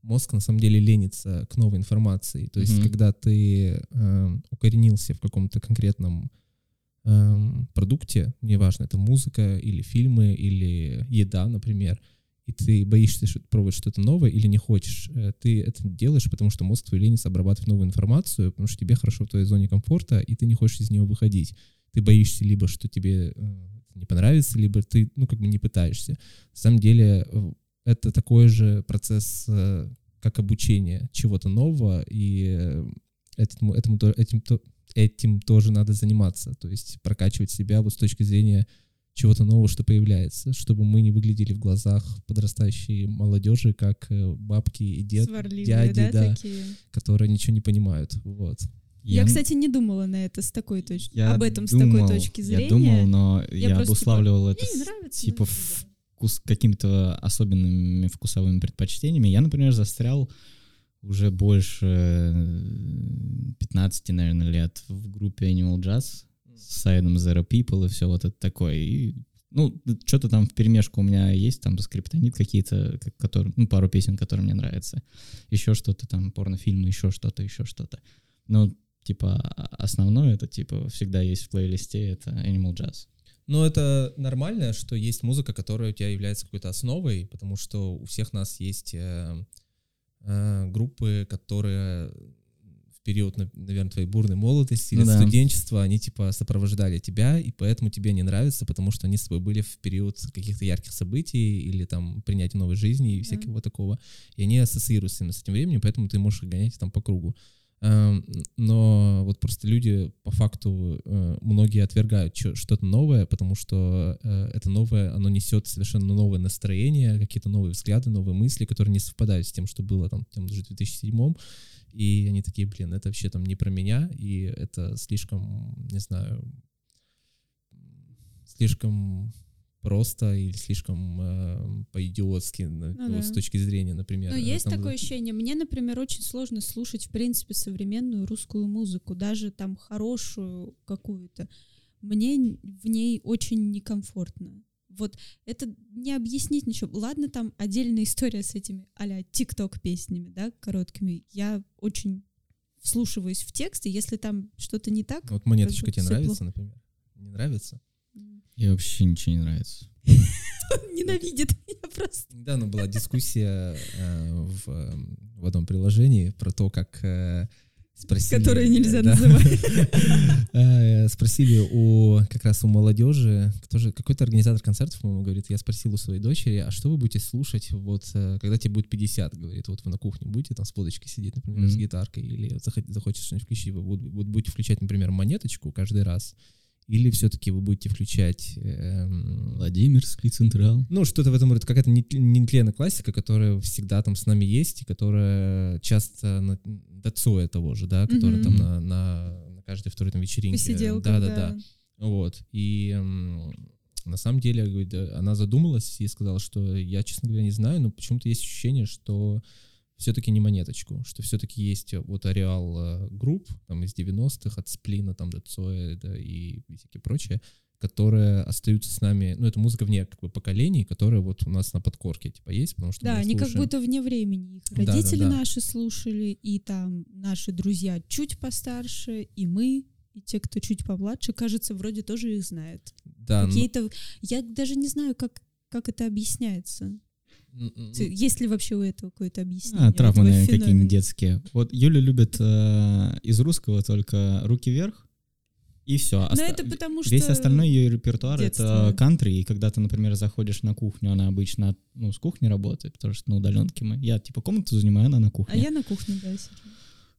Speaker 4: мозг на самом деле ленится к новой информации. То есть, mm-hmm. когда ты укоренился в каком-то конкретном продукте, неважно, это музыка или фильмы или еда, например, и ты боишься что пробовать что-то новое или не хочешь, э, ты это делаешь, потому что мозг твой ленится обрабатывать новую информацию, потому что тебе хорошо в твоей зоне комфорта, и ты не хочешь из нее выходить. Ты боишься либо, что тебе э, не понравится, либо ты, ну, как бы не пытаешься. На самом деле э, это такой же процесс, как обучение чего-то нового, и этому, этому, этим, этим тоже надо заниматься, то есть прокачивать себя вот с точки зрения чего-то нового, что появляется, чтобы мы не выглядели в глазах подрастающей молодежи, как э, бабки и дед,
Speaker 2: Сварливые,
Speaker 4: дяди,
Speaker 2: да,
Speaker 4: да,
Speaker 2: такие?
Speaker 4: которые ничего не понимают. Вот.
Speaker 2: Я, я, кстати, не думала на это с такой точки,
Speaker 3: я
Speaker 2: об этом
Speaker 3: думал,
Speaker 2: с такой точки зрения.
Speaker 3: Я думал, но я, я обуславливал
Speaker 2: типа,
Speaker 3: это
Speaker 2: нравится,
Speaker 3: типа вкус, какими-то особенными вкусовыми предпочтениями. Я, например, застрял уже больше 15, наверное, лет в группе Animal Jazz с сайдом Zero People и все вот это такое. И, ну, что-то там в перемешку у меня есть, там скриптонит какие-то, которые, ну, пару песен, которые мне нравятся. Еще что-то там, порнофильмы, еще что-то, еще что-то. Ну, типа, основное это, типа, всегда есть в плейлисте, это Animal Jazz.
Speaker 4: Ну, это нормально, что есть музыка, которая у тебя является какой-то основой, потому что у всех нас есть э, э, группы, которые период, наверное, твоей бурной молодости или ну, да. студенчества, они типа сопровождали тебя, и поэтому тебе не нравится, потому что они с тобой были в период каких-то ярких событий или там принятия новой жизни и всякого mm. такого. И они ассоциируются именно с этим временем, поэтому ты можешь гонять там по кругу. Эм, но вот просто люди по факту э, многие отвергают что-то новое, потому что э, это новое, оно несет совершенно новое настроение, какие-то новые взгляды, новые мысли, которые не совпадают с тем, что было там в тем же 2007 и они такие, блин, это вообще там не про меня, и это слишком, не знаю, слишком просто или слишком э, по-идиотски ну, вот, да. с точки зрения, например.
Speaker 2: Ну, есть там... такое ощущение. Мне, например, очень сложно слушать, в принципе, современную русскую музыку, даже там хорошую какую-то. Мне в ней очень некомфортно. вот это не объяснить ничего. Ладно, там отдельная история с этими а-ля тикток песнями, да, короткими. Я очень вслушиваюсь в текст, и если там что-то не так...
Speaker 4: Вот монеточка тебе нравится,
Speaker 2: плохо.
Speaker 4: например? Не нравится?
Speaker 3: И вообще ничего не нравится.
Speaker 2: Он ненавидит меня просто.
Speaker 4: Недавно была дискуссия э, в, э, в одном приложении про то, как э, спросили...
Speaker 2: Которое нельзя
Speaker 4: да.
Speaker 2: называть.
Speaker 4: Спросили у как раз у молодежи, кто же, какой-то организатор концертов, по-моему, говорит, я спросил у своей дочери, а что вы будете слушать, вот, когда тебе будет 50, говорит, вот вы на кухне будете там с водочкой сидеть, например, с гитаркой, или захочешь что-нибудь включить, вы будете включать, например, монеточку каждый раз, или все-таки вы будете включать эм,
Speaker 3: Владимирский Централ.
Speaker 4: ну, что-то в этом роде, какая-то нетл- нетленная классика, которая всегда там с нами есть, и которая часто на, до Цоя того же, да, которая там
Speaker 2: Мгм.
Speaker 4: на, на, на каждой второй там вечеринке.
Speaker 2: Посиделка,
Speaker 4: да, да, да. Вот. И м, на самом деле она задумалась и сказала, что я, честно говоря, не знаю, но почему-то есть ощущение, что все-таки не монеточку, что все-таки есть вот ареал э, групп там из 90-х, от Сплина там до Цоя да, и, и всякие прочее, которые остаются с нами, ну, это музыка вне как бы поколений, которая вот у нас на подкорке типа есть, потому что
Speaker 2: Да, они как
Speaker 4: слушаем.
Speaker 2: будто вне времени. Их
Speaker 4: Да, да,
Speaker 2: родители
Speaker 4: да.
Speaker 2: наши слушали, и там наши друзья чуть постарше, и мы, и те, кто чуть помладше, кажется, вроде тоже их знают.
Speaker 4: да,
Speaker 2: Какие-то... Я даже не знаю, как, как это объясняется.
Speaker 4: М, м,
Speaker 2: Т- Есть ли вообще у этого какое-то объяснение?
Speaker 3: А, травмы, наверное, какие-нибудь детские. Вот Юля любит э, из русского только руки вверх, и все.
Speaker 2: Но это потому что...
Speaker 3: Весь остальной ее репертуар это кантри, и когда ты, например, заходишь на кухню, она обычно ну, с кухни работает, потому что на удаленке мы. Я типа комнату занимаю, она на
Speaker 2: А
Speaker 3: кухне.
Speaker 2: я на кухне, да, сижу.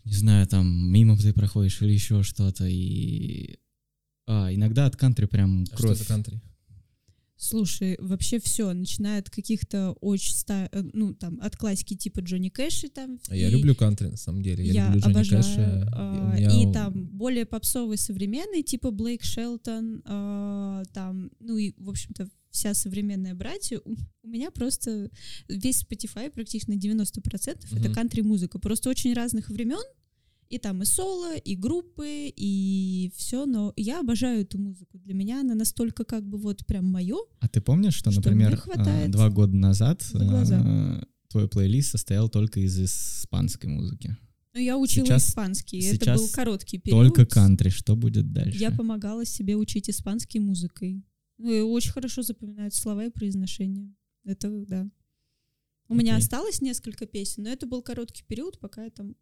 Speaker 3: Не знаю, там мимо ты проходишь или еще что-то, и... А, иногда от кантри прям
Speaker 4: а что
Speaker 3: кровь.
Speaker 4: за кантри?
Speaker 2: Слушай, вообще все, начиная от каких-то очень ста... э, ну там от классики типа Джонни Кэши там.
Speaker 4: А Я
Speaker 2: и-
Speaker 4: люблю кантри, на самом деле. Я,
Speaker 2: Я
Speaker 4: люблю Джонни
Speaker 2: обожаю.
Speaker 4: Кэша.
Speaker 2: а,
Speaker 4: меня
Speaker 2: И там более попсовый современный, типа Блейк Шелтон, а, там, ну и, в общем-то, вся современная братья. У, у меня просто весь Spotify, практически на 90% это
Speaker 4: Мгм.
Speaker 2: кантри-музыка. Просто очень разных времен. И там и соло, и группы, и все, но я обожаю эту музыку. Для меня она настолько как бы вот прям мое.
Speaker 3: А ты помнишь, что,
Speaker 2: Что
Speaker 3: например, а, два года назад а, твой плейлист состоял только из испанской музыки?
Speaker 2: Но я учила
Speaker 3: Сейчас-
Speaker 2: испанский. это
Speaker 3: сейчас
Speaker 2: был короткий период.
Speaker 3: Только кантри. Что будет дальше?
Speaker 2: Я помогала себе учить испанский музыкой. Ну, и очень хорошо запоминают слова и произношение. Это да. У меня
Speaker 3: Окей.
Speaker 2: осталось несколько песен, но это был короткий период, пока я там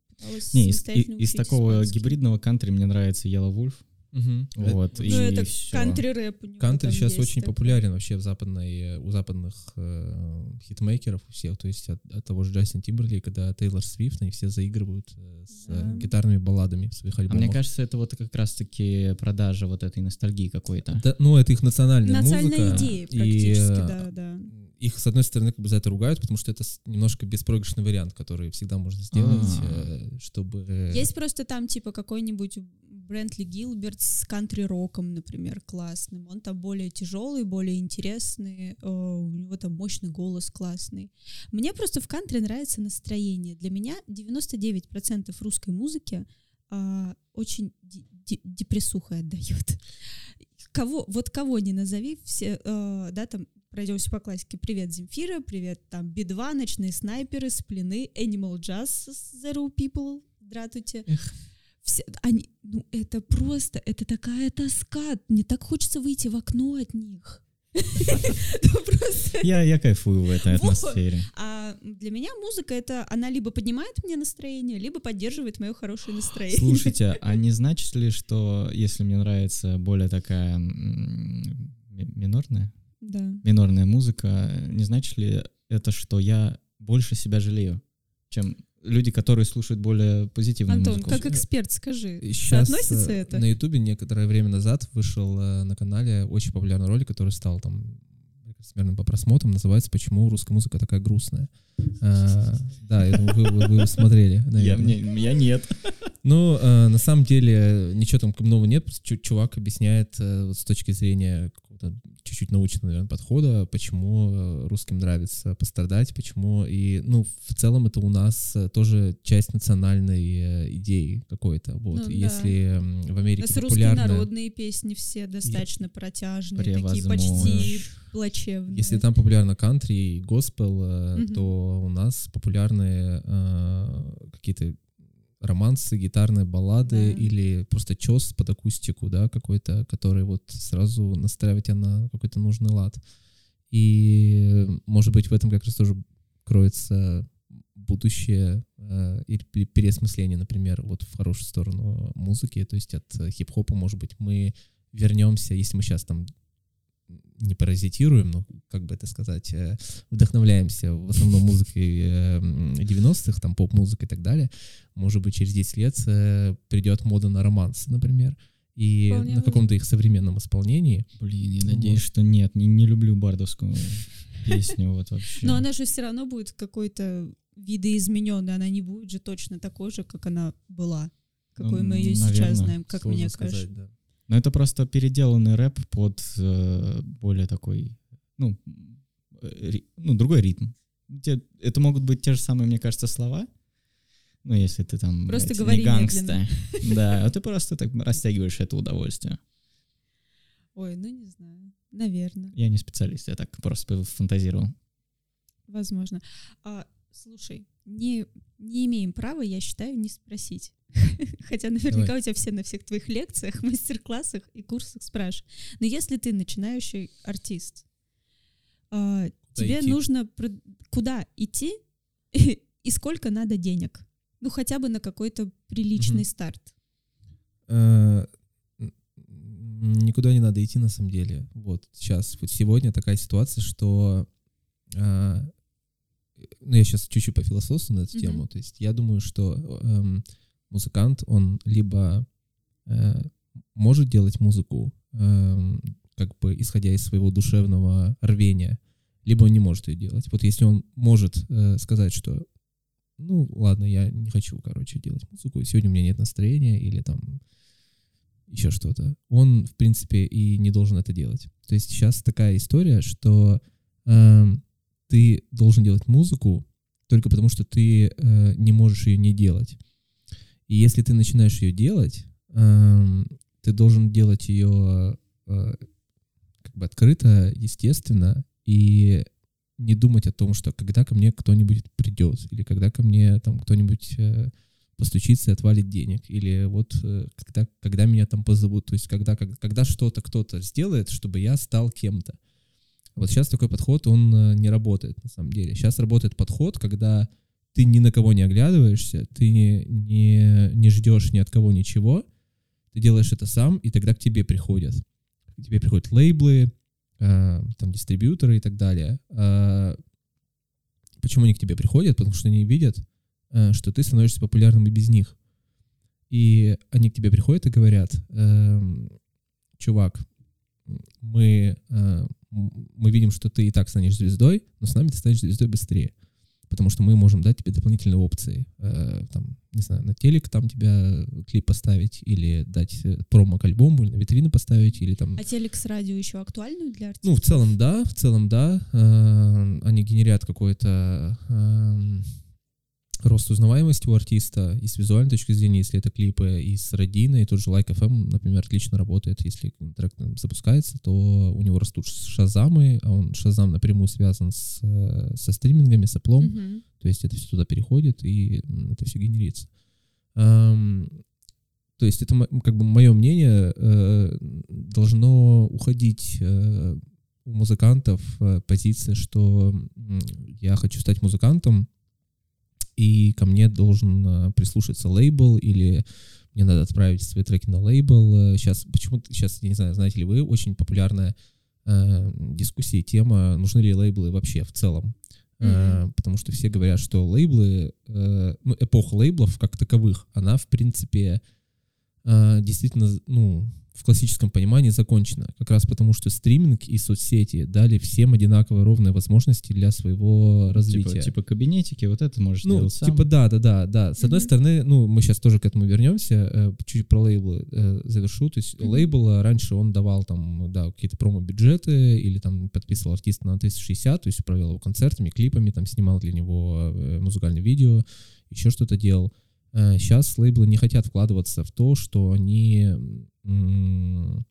Speaker 3: Не, из, и- из такого
Speaker 2: испанский.
Speaker 3: гибридного кантри мне нравится Yellow Wolf.
Speaker 4: Мгм.
Speaker 3: Вот,
Speaker 2: Ну,
Speaker 3: и
Speaker 2: это кантри-рэп
Speaker 4: Кантри сейчас
Speaker 2: есть
Speaker 4: очень
Speaker 2: такой.
Speaker 4: популярен вообще в западной, э, у западных э, хитмейкеров у всех, то есть от, от того же Джастин Тимберлейка до Тейлор Свифт, они все заигрывают э, с э,
Speaker 2: Да.
Speaker 4: гитарными балладами в своих
Speaker 3: А
Speaker 4: альбомах.
Speaker 3: мне кажется, это вот как раз-таки продажа вот этой ностальгии какой-то.
Speaker 4: Да, ну, это их национальная
Speaker 2: Национальная
Speaker 4: музыка.
Speaker 2: идея
Speaker 4: и,
Speaker 2: практически,
Speaker 4: э,
Speaker 2: да, да.
Speaker 4: Их, с одной стороны, как бы за это ругают, потому что это немножко беспроигрышный вариант, который всегда можно сделать,
Speaker 3: А.
Speaker 4: э, чтобы... э,
Speaker 2: Есть просто там типа какой-нибудь Брентли Гилберт с кантри-роком, например, классным. Он там более тяжелый, более интересный, э, у него там мощный голос классный. Мне просто в кантри нравится настроение. Для меня 99% русской музыки а, очень де- де- депрессуха отдает. Кого, вот кого не назови, все, э, да, там пройдемся по классике. Привет, Земфира, привет, там, Би-2, Ночные снайперы, Сплины, Animal Jazz, Zero People, здравствуйте. Все, они, ну, это просто, это такая тоска, мне так хочется выйти в окно от них. Ну,
Speaker 3: Я, я кайфую в этой атмосфере.
Speaker 2: а для меня музыка это она либо поднимает мне настроение, либо поддерживает мое хорошее настроение.
Speaker 3: Слушайте, а не значит ли, что если мне нравится более такая минорная,
Speaker 2: Да.
Speaker 3: минорная музыка, не значит ли это, что я больше себя жалею, чем люди, которые слушают более позитивную
Speaker 2: Антон,
Speaker 3: музыку?
Speaker 2: как эксперт, скажи,
Speaker 4: Сейчас
Speaker 2: соотносится
Speaker 4: э,
Speaker 2: это?
Speaker 4: на Ютубе некоторое время назад вышел э, на канале очень популярный ролик, который стал там рекордсменом по просмотрам, называется «Почему русская музыка такая грустная». А, Да, я думаю, вы, вы- вы смотрели,
Speaker 3: Я,
Speaker 4: наверное.
Speaker 3: мне- я нет.
Speaker 4: Ну, э, на самом деле, ничего там нового нет, чувак объясняет э, вот с точки зрения чуть-чуть научного, наверное, подхода, почему э, русским нравится пострадать, почему, и, ну, в целом это у нас э, тоже часть национальной э, идеи какой-то, вот,
Speaker 2: Ну да.
Speaker 4: если м, в Америке
Speaker 2: нас русские
Speaker 4: популярно...
Speaker 2: народные песни все достаточно протяжные, такие почти плачевная.
Speaker 4: Если там популярно кантри и госпел, то у нас популярны э, какие-то романсы, гитарные баллады
Speaker 2: Да.
Speaker 4: или просто чес под акустику, да, какой-то, который вот сразу настраивает тебя на какой-то нужный лад. И, может быть, в этом как раз тоже кроется будущее э, и пе- переосмысление, например, вот в хорошую сторону музыки, то есть от э, хип-хопа, может быть, мы вернемся, если мы сейчас там не паразитируем, ну, как бы это сказать, э, вдохновляемся в основном музыкой э, м, 90-х, там, поп-музыкой и так далее, может быть, через 10 лет э, придет мода на романсы, например, и
Speaker 2: Вполне
Speaker 4: на каком-то их современном исполнении.
Speaker 3: Блин, я
Speaker 4: Вот.
Speaker 3: надеюсь, что нет. Не, не люблю бардовскую песню вот вообще.
Speaker 2: Но она же все равно будет какой-то видоизмененной, она не будет же точно такой же, как она была, какой мы ее
Speaker 3: М,
Speaker 2: сейчас знаем, как мне
Speaker 4: сказать,
Speaker 2: кажется.
Speaker 3: Но это просто переделанный рэп под э, более такой, ну, э, ри- ну, другой ритм. Те- это могут быть те же самые, мне кажется, слова. Ну, если ты там
Speaker 2: Просто
Speaker 3: блядь,
Speaker 2: говори
Speaker 3: не гангста.
Speaker 2: медленно.
Speaker 3: Да, а ты просто так растягиваешь это удовольствие.
Speaker 2: Ой, ну не знаю, наверное,
Speaker 3: Я не специалист, я так просто фантазировал.
Speaker 2: возможно. А, слушай, не, не имеем права, я считаю, не спросить. Хотя наверняка
Speaker 4: Давай.
Speaker 2: у тебя все на всех твоих лекциях, мастер-классах и курсах спрашивают. Но если ты начинающий артист, а, тебе
Speaker 4: идти?
Speaker 2: нужно куда идти и сколько надо денег? Ну, хотя бы на какой-то приличный
Speaker 4: Мгм.
Speaker 2: старт.
Speaker 4: Н- Никуда не надо идти на самом деле. Вот сейчас, вот сегодня такая ситуация, что а, ну я сейчас чуть-чуть пофилософствую на эту
Speaker 2: Мгм.
Speaker 4: тему. То есть я думаю, что эм, музыкант, он либо э, может делать музыку, эм, как бы исходя из своего душевного рвения, либо он не может ее делать. Вот если он может э, сказать, что ну ладно, я не хочу, короче, делать музыку, сегодня у меня нет настроения, или там еще что-то, он, в принципе, и не должен это делать. То есть сейчас такая история, что эм, ты должен делать музыку только потому, что ты э, не можешь ее не делать. И если ты начинаешь ее делать, эм, ты должен делать ее э, как бы открыто, естественно, и не думать о том, что когда ко мне кто-нибудь придет, или когда ко мне там кто-нибудь э, постучится и отвалит денег, или вот э, когда, когда меня там позовут, то есть когда, как- когда что-то кто-то сделает, чтобы я стал кем-то. Вот сейчас такой подход, он э, не работает на самом деле. Сейчас работает подход, когда ты ни на кого не оглядываешься, ты не, не, не ждешь ни от кого ничего, ты делаешь это сам, и тогда к тебе приходят. К тебе приходят лейблы, э, там, дистрибьюторы и так далее. А почему они к тебе приходят? Потому что они видят, э, что ты становишься популярным и без них. И они к тебе приходят и говорят, эм, чувак, мы, э, мы видим, что ты и так станешь звездой, но с нами ты станешь звездой быстрее. Потому что мы можем дать тебе дополнительные опции. Э, там, не знаю, на телек там тебя клип поставить, или дать э, промо к альбому, или на витрины поставить, или там...
Speaker 2: А телек с радио еще актуальны для артистов?
Speaker 4: Ну, в целом, да, в целом, да. Э, Они генерят какой-то эм, рост узнаваемости у артиста и с визуальной точки зрения, если это клипы, и с радийной, тот же Like FM, например, отлично работает. Если трек запускается, то у него растут шазамы, а он шазам напрямую связан с, э, со стримингами, с Apple.
Speaker 2: Мгм.
Speaker 4: То есть это все туда переходит, и это все генерится. Ам, то есть это как бы мое мнение э, должно уходить э, у музыкантов э, позиция, что я хочу стать музыкантом, и ко мне должен э, прислушаться лейбл, или мне надо отправить свои треки на лейбл. Сейчас почему-то, сейчас, я не знаю, знаете ли вы, очень популярная э, дискуссия и тема, нужны ли лейблы вообще в целом. Э, потому что все говорят, что лейблы, э, ну, эпоха лейблов как таковых, она, в принципе, э, действительно, ну, в классическом понимании закончена. Как раз потому, что стриминг и соцсети дали всем одинаково ровные возможности для своего
Speaker 3: Типа,
Speaker 4: развития.
Speaker 3: типа кабинетики, вот это можешь
Speaker 4: Ну,
Speaker 3: делать сам.
Speaker 4: типа, да, да, да, да. С одной
Speaker 2: Мгм.
Speaker 4: стороны, ну, мы сейчас тоже к этому вернемся, э, чуть про лейблы э, завершу. То есть
Speaker 2: Мгм.
Speaker 4: лейбл э, раньше он давал там, да, какие-то промо-бюджеты или там подписывал артиста на 360, то есть управлял его концертами, клипами, там снимал для него музыкальное видео, еще что-то делал. Сейчас лейблы не хотят вкладываться в то, что они эм,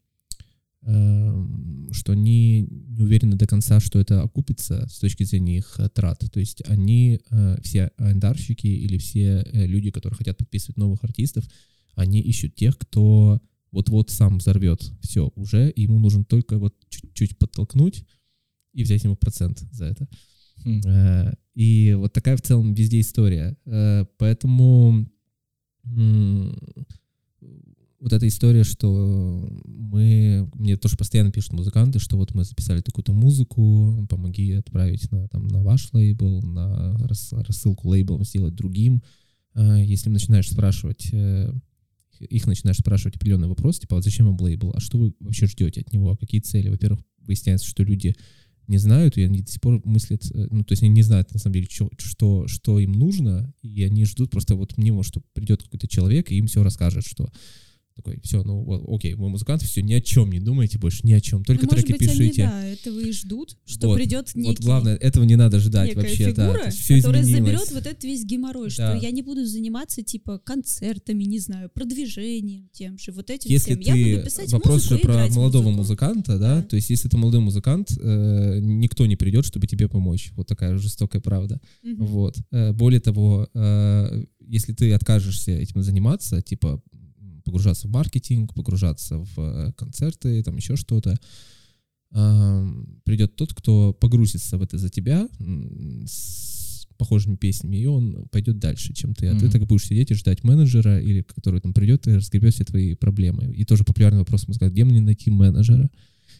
Speaker 4: что они не уверены до конца, что это окупится с точки зрения их э, трат. То есть они, э, все арендарщики или все э, люди, которые хотят подписывать новых артистов, они ищут тех, кто вот-вот сам взорвет все уже, ему нужно только вот чуть-чуть подтолкнуть и взять ему процент за это.
Speaker 3: Хм.
Speaker 4: Э, И вот такая в целом везде история. Э, Поэтому вот эта история, что мы, мне тоже постоянно пишут музыканты, что вот мы записали такую-то музыку, помоги отправить на, там, на ваш лейбл, на рас- рассылку лейблом сделать другим. Э, Если начинаешь спрашивать, их начинаешь спрашивать определенный вопрос, типа, вот зачем вам лейбл, а что вы вообще ждете от него, какие цели? Во-первых, выясняется, что люди не знают, и они до сих пор мыслят, э, ну, то есть они не знают, на самом деле, чё- что, что им нужно, и они ждут просто вот мимо, что придет какой-то человек, и им все расскажет, что такой, все, ну, вот, окей, вы музыканты, все, ни о чем не думайте больше, ни о чем, только
Speaker 2: Ну, может
Speaker 4: треки
Speaker 2: быть, они,
Speaker 4: пишите.
Speaker 2: да, этого и ждут, что
Speaker 4: Вот,
Speaker 2: придет некий,
Speaker 4: Вот главное, этого не надо ждать
Speaker 2: некая
Speaker 4: вообще, да.
Speaker 2: фигура,
Speaker 4: все
Speaker 2: которая
Speaker 4: изменилось.
Speaker 2: заберет вот этот весь геморрой,
Speaker 4: Да.
Speaker 2: что я не буду заниматься, типа, концертами, не знаю, продвижением тем же, вот этим
Speaker 4: Если
Speaker 2: всем. я буду
Speaker 4: ты
Speaker 2: писать
Speaker 4: вопрос же про молодого
Speaker 2: музыку.
Speaker 4: музыканта, да?
Speaker 2: Да.
Speaker 4: То есть, если ты молодой музыкант, э, никто не придет, чтобы тебе помочь. Вот такая жестокая правда.
Speaker 2: Мгм.
Speaker 4: Вот. Э, Более того, э, если ты откажешься этим заниматься, типа погружаться в маркетинг, погружаться в э, концерты, там еще что-то, придет тот, кто погрузится в это за тебя с похожими песнями, и он пойдет дальше, чем ты. А ты
Speaker 3: Мгм.
Speaker 4: так будешь сидеть и ждать менеджера, или который там придет и разгребет все твои проблемы. И тоже популярный вопрос, мы сказали, где мне найти менеджера,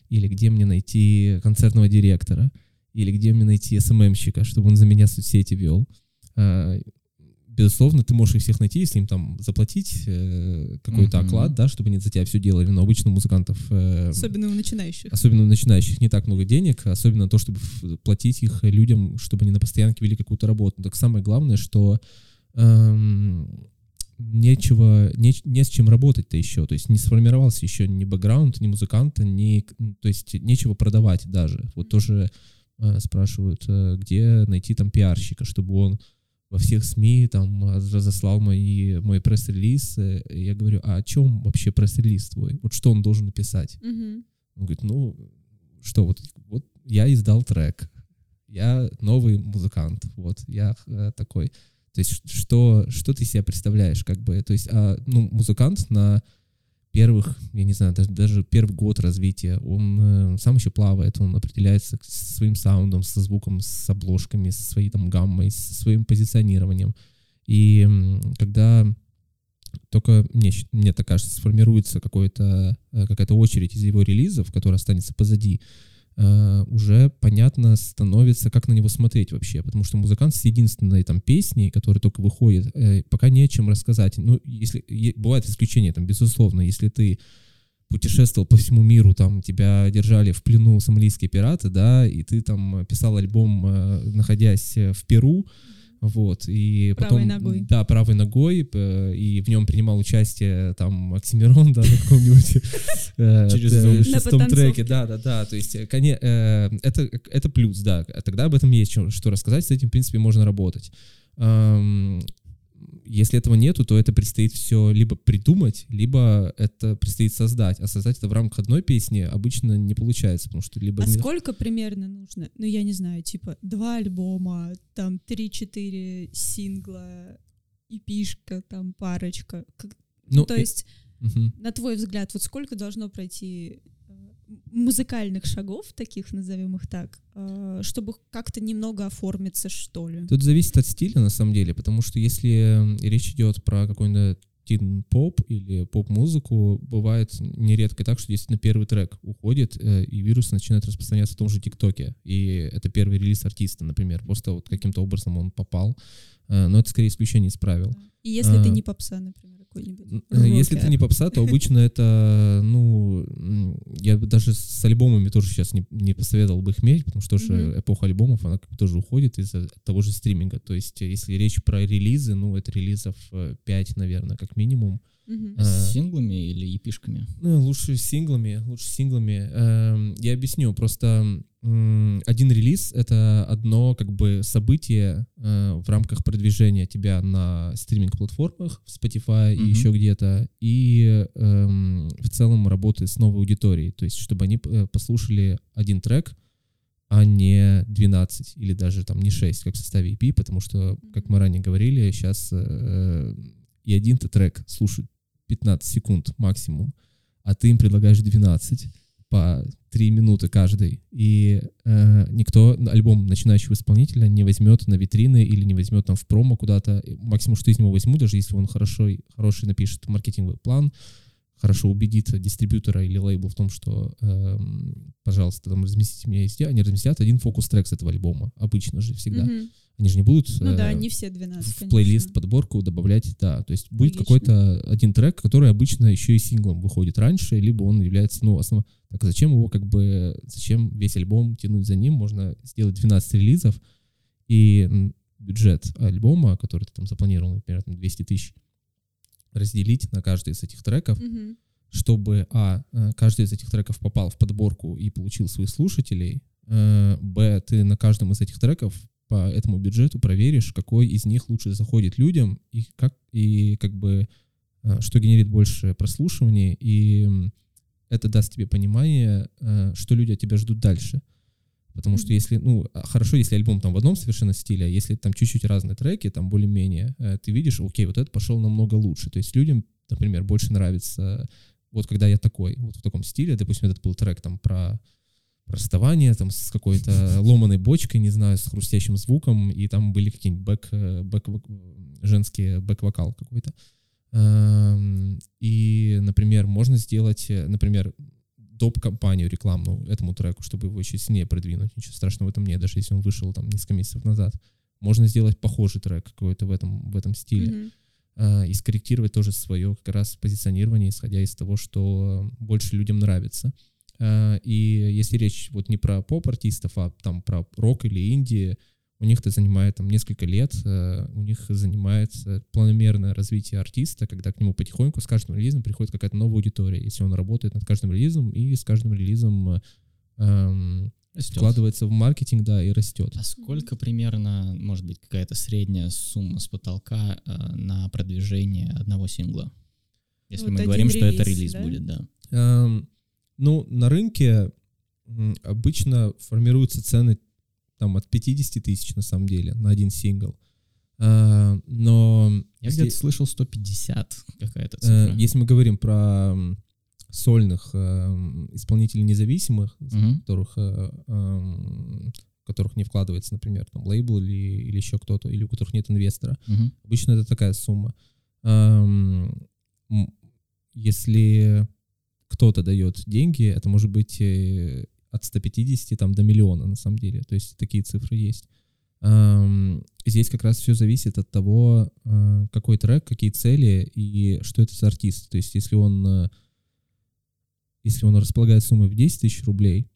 Speaker 4: или где мне найти концертного директора, или где мне найти СММщика, чтобы он за меня соцсети вел. Безусловно, ты можешь их всех найти, если им там заплатить э, какой-то
Speaker 3: Мгм.
Speaker 4: оклад, да, чтобы они за тебя все делали. Но обычно у музыкантов, э,
Speaker 2: Особенно у начинающих.
Speaker 4: особенно у начинающих, не так много денег, особенно то, чтобы платить их людям, чтобы они на постоянке вели какую-то работу. Так самое главное, что эм, нечего, не, не с чем работать-то еще, то есть не сформировался еще ни бэкграунд, ни музыканта, ни, то есть нечего продавать даже. Вот тоже э, спрашивают, э, где найти там пиарщика, чтобы он во всех СМИ там разослал мои, мой пресс-релиз. Э, Я говорю, а о чем вообще пресс-релиз твой? Вот что он должен написать?
Speaker 2: Мгм.
Speaker 4: Он говорит, ну, что, вот, вот я издал трек, я новый музыкант, вот, я э, такой. То есть что, что ты себя представляешь, как бы, то есть, а, ну, музыкант на первых, я не знаю, даже, даже первый год развития, он э, сам еще плавает, он определяется со своим саундом, со звуком, с обложками, со своей там гаммой, со своим позиционированием. И когда только мне, мне так кажется, сформируется э, какая-то очередь из его релизов, которая останется позади, уже понятно становится, как на него смотреть вообще, потому что музыкант с единственной там песней, которая только выходит, э, пока не о чем рассказать. Ну, если е- бывают исключения, там, безусловно, если ты путешествовал по всему миру, там тебя держали в плену сомалийские пираты, да, и ты там писал альбом, э, находясь э, в Перу, вот, и
Speaker 2: Правой
Speaker 4: потом...
Speaker 2: ногой.
Speaker 4: Да, правой ногой, п- и в нем принимал участие там Оксимирон, да, на каком-нибудь э,
Speaker 3: Через
Speaker 4: шестом треке, да, да, да, то есть, э, э, это, это плюс, да, тогда об этом есть что рассказать, с этим, в принципе, можно работать. Если этого нету, то это предстоит все либо придумать, либо это предстоит создать. А создать это в рамках одной песни обычно не получается, потому что либо...
Speaker 2: А
Speaker 4: не-
Speaker 2: сколько примерно нужно? Ну, я не знаю, типа, два альбома, там, три-четыре сингла, эпишка, там, парочка.
Speaker 4: Ну,
Speaker 2: То
Speaker 4: э,
Speaker 2: есть,
Speaker 4: мгм.
Speaker 2: на твой взгляд, вот сколько должно пройти музыкальных шагов, таких, назовем их так, э, чтобы как-то немного оформиться, что ли?
Speaker 4: Тут зависит от стиля, на самом деле, потому что если речь идет про какой-нибудь тин-поп или поп-музыку, бывает нередко так, что действительно первый трек уходит, э, и вирус начинает распространяться в том же ТикТоке. И это первый релиз артиста, например. Просто вот каким-то образом он попал. Э, Но это скорее исключение из правил.
Speaker 2: И если ты
Speaker 4: А.
Speaker 2: не попса, например, какой-нибудь.
Speaker 4: Э, Если
Speaker 2: рокер.
Speaker 4: не попса, то обычно это, ну, я бы даже с альбомами тоже сейчас не, не посоветовал бы их мерить, потому что
Speaker 2: Мгм.
Speaker 4: эпоха альбомов, она как бы тоже уходит из-за того же стриминга. То есть, э, если речь про релизы, ну, это релизов 5, наверное, как минимум. А,
Speaker 3: С синглами или епишками?
Speaker 4: Ну, лучше синглами, лучше синглами. Эм, Я объясню, просто один релиз — это одно как бы событие э, в рамках продвижения тебя на стриминг-платформах, в Spotify и
Speaker 3: Мгм.
Speaker 4: еще где-то, и эм, в целом работы с новой аудиторией, то есть чтобы они э, послушали один трек, а не 12 или даже там не 6, как в составе EP, потому что, как мы ранее говорили, сейчас и один-то трек слушают 15 секунд максимум, а ты им предлагаешь 12 по 3 минуты каждый. И э, никто альбом начинающего исполнителя не возьмет на витрины или не возьмет там в промо куда-то. Максимум, что из него возьму, даже если он хорошо, хороший напишет маркетинговый план, хорошо убедит дистрибьютора или лейбл в том, что, эм, пожалуйста, там разместите меня везде, они разместят один фокус-трек с этого альбома. Обычно же всегда.
Speaker 2: Мгм.
Speaker 4: Они же не будут
Speaker 2: Ну да,
Speaker 4: э,
Speaker 2: не все 12,
Speaker 4: в
Speaker 2: конечно.
Speaker 4: плейлист, подборку добавлять, да. То есть будет какой-то один трек, который обычно еще и синглом выходит раньше, либо он является, ну, основным. Так зачем его как бы, зачем весь альбом тянуть за ним? Можно сделать 12 релизов, и бюджет альбома, который ты там запланировал, например, там 200 тысяч, разделить на каждый из этих треков,
Speaker 2: Мгм.
Speaker 4: чтобы, а, э, каждый из этих треков попал в подборку и получил своих слушателей, э, б, ты на каждом из этих треков по этому бюджету проверишь, какой из них лучше заходит людям и как, и как бы, э, что генерит больше прослушиваний, и это даст тебе понимание, э, что люди от тебя ждут дальше. Потому что если, ну, а, хорошо, если альбом там в одном совершенно стиле, а если там чуть-чуть разные треки, там более-менее, э, ты видишь, окей, вот этот пошел намного лучше. То есть людям, например, больше нравится, вот когда я такой, вот в таком стиле, допустим, этот был трек там про расставание, там с какой-то ломаной бочкой, не знаю, с хрустящим звуком, и там были какие-нибудь бэк, э, бэк, женские бэк-вокал какой-то. Эм, И, например, можно сделать, э, например, доп-компанию рекламную этому треку, чтобы его еще сильнее продвинуть. Ничего страшного в этом нет, даже если он вышел там несколько месяцев назад. Можно сделать похожий трек какой-то в этом, в этом стиле. А, и скорректировать тоже свое как раз позиционирование, исходя из того, что больше людям нравится. А, И если речь вот не про поп-артистов, а там про рок или инди, у них это занимает там несколько лет, э, у них занимает э, планомерное развитие артиста, когда к нему потихоньку с каждым релизом приходит какая-то новая аудитория, если он работает над каждым релизом и с каждым релизом э, эм,
Speaker 3: Растет.
Speaker 4: вкладывается в маркетинг, да, и растет.
Speaker 3: А сколько примерно, может быть, какая-то средняя сумма с потолка э, на продвижение одного сингла? Если
Speaker 2: Вот
Speaker 3: мы говорим, что это
Speaker 2: релиз,
Speaker 3: релиз
Speaker 2: да?
Speaker 3: будет, да.
Speaker 4: Эм, ну, на рынке обычно формируются цены там от 50 тысяч на самом деле на один сингл. Э, но
Speaker 3: Я
Speaker 4: если,
Speaker 3: где-то слышал 150 какая-то
Speaker 4: э,
Speaker 3: цифра.
Speaker 4: если мы говорим про сольных эм, исполнителей независимых,
Speaker 3: Мгм.
Speaker 4: которых, э, в которых не вкладывается, например, там лейбл или, или еще кто-то, или у которых нет инвестора,
Speaker 3: Мгм.
Speaker 4: Обычно это такая сумма. Эм, Если кто-то дает деньги, это может быть э, от 150 там, до миллиона на самом деле. То есть такие цифры есть. Здесь как раз все зависит от того, э, какой трек, какие цели и что это за артист. То есть если он, э, если он располагает суммой в 10 тысяч рублей,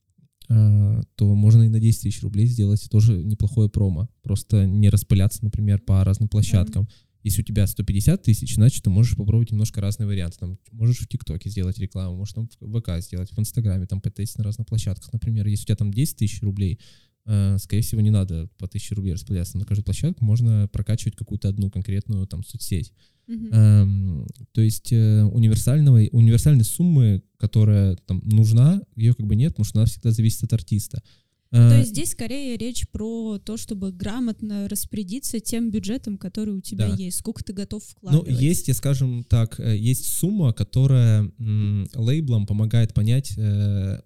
Speaker 4: то можно и на 10 тысяч рублей сделать тоже неплохое промо. Просто не распыляться, например, по разным площадкам. Если у тебя 150 тысяч, значит, ты можешь попробовать немножко разные варианты. Там, можешь в ТикТоке сделать рекламу, можешь там в ВК сделать, в Инстаграме, там потестить на разных площадках. Например, если у тебя там 10 тысяч рублей, э, скорее всего, не надо по 1000 рублей распыляться на каждую площадку, можно прокачивать какую-то одну конкретную там соцсеть.
Speaker 2: Мгм.
Speaker 4: Эм, то есть э, универсального, универсальной суммы, которая там нужна, ее как бы нет, потому что она всегда зависит от артиста.
Speaker 2: То
Speaker 4: Э,
Speaker 2: есть здесь скорее речь про то, чтобы грамотно распорядиться тем бюджетом, который у тебя
Speaker 4: Да.
Speaker 2: есть, сколько ты готов
Speaker 4: Ну,
Speaker 2: вкладывать.
Speaker 4: есть, я скажем так, э, есть сумма, которая м, лейблам помогает понять, э,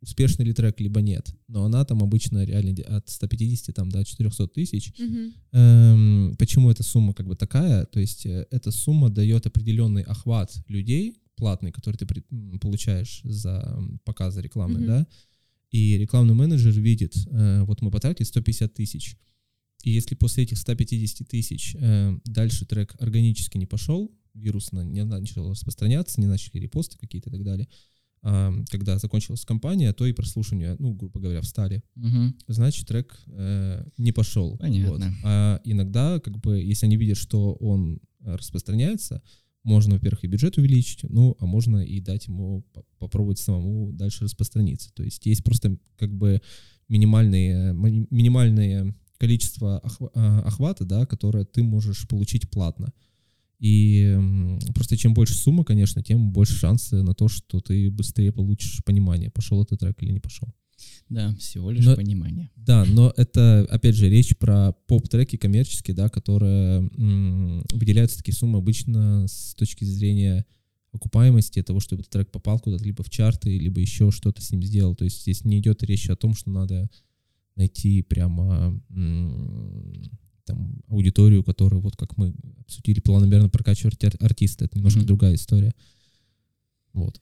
Speaker 4: успешный ли трек, либо нет. Но она там обычно реально от 150 там, до 400 тысяч.
Speaker 2: Мгм.
Speaker 4: Эм, почему эта сумма как бы такая? То есть э, эта сумма дает определенный охват людей платный, который ты при- получаешь за показы рекламные,
Speaker 2: Мгм.
Speaker 4: да? И рекламный менеджер видит, э, вот мы потратили 150 тысяч, и если после этих 150 тысяч э, дальше трек органически не пошел, вирусно не начал распространяться, не начали репосты какие-то и так далее, а, когда закончилась кампания, то и прослушивания, ну, грубо говоря, встали
Speaker 3: Мгм.
Speaker 4: значит трек э, не пошел.
Speaker 3: Понятно.
Speaker 4: Вот. А иногда, как бы, если они видят, что он э, распространяется, можно, во-первых, и бюджет увеличить, ну, а можно и дать ему по- попробовать самому дальше распространиться. То есть есть просто как бы минимальные, ми- минимальное количество а, охвата, да, которое ты можешь получить платно. И просто чем больше сумма, конечно, тем больше шансы на то, что ты быстрее получишь понимание, пошел этот трек или не пошел.
Speaker 3: Да, всего лишь
Speaker 4: Но-
Speaker 3: понимание.
Speaker 4: Да, но это, опять же, речь про поп-треки коммерческие, да, которые м, выделяются такие суммы обычно с точки зрения окупаемости того, чтобы этот трек попал куда-то либо в чарты, либо еще что-то с ним сделал. То есть здесь не идет речь о том, что надо найти прямо м, там аудиторию, которую, вот как мы обсудили, планомерно прокачивать ар- артиста. Это немножко
Speaker 3: Мгм.
Speaker 4: другая история. Вот.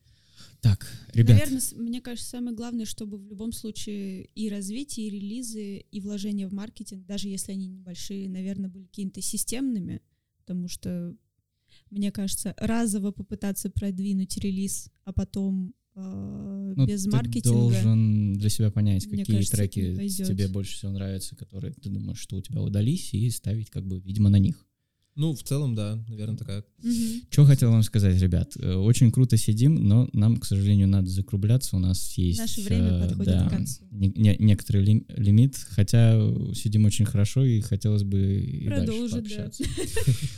Speaker 3: Так, ребят,
Speaker 2: Наверное, мне кажется, самое главное, чтобы в любом случае и развитие, и релизы, и вложения в маркетинг, даже если они небольшие, наверное, были какими-то системными, потому что, мне кажется, разово попытаться продвинуть релиз, а потом э,
Speaker 3: ну,
Speaker 2: без
Speaker 3: ты
Speaker 2: маркетинга...
Speaker 3: должен для себя понять,
Speaker 2: Мне
Speaker 3: какие
Speaker 2: кажется,
Speaker 3: треки тебе больше всего нравятся, которые ты думаешь, что у тебя удались, и ставить как бы, видимо, на них.
Speaker 4: Ну, в целом, да, наверное, такая
Speaker 2: Мгм.
Speaker 3: Что хотел вам сказать, ребят? Э, Очень круто сидим, но нам, к сожалению, надо закругляться. У нас есть...
Speaker 2: Наше время
Speaker 3: э,
Speaker 2: подходит
Speaker 3: да,
Speaker 2: к концу.
Speaker 3: не- не- некоторый ли- лимит, хотя сидим очень хорошо и хотелось бы и дальше
Speaker 2: Продолжить, да.
Speaker 3: пообщаться.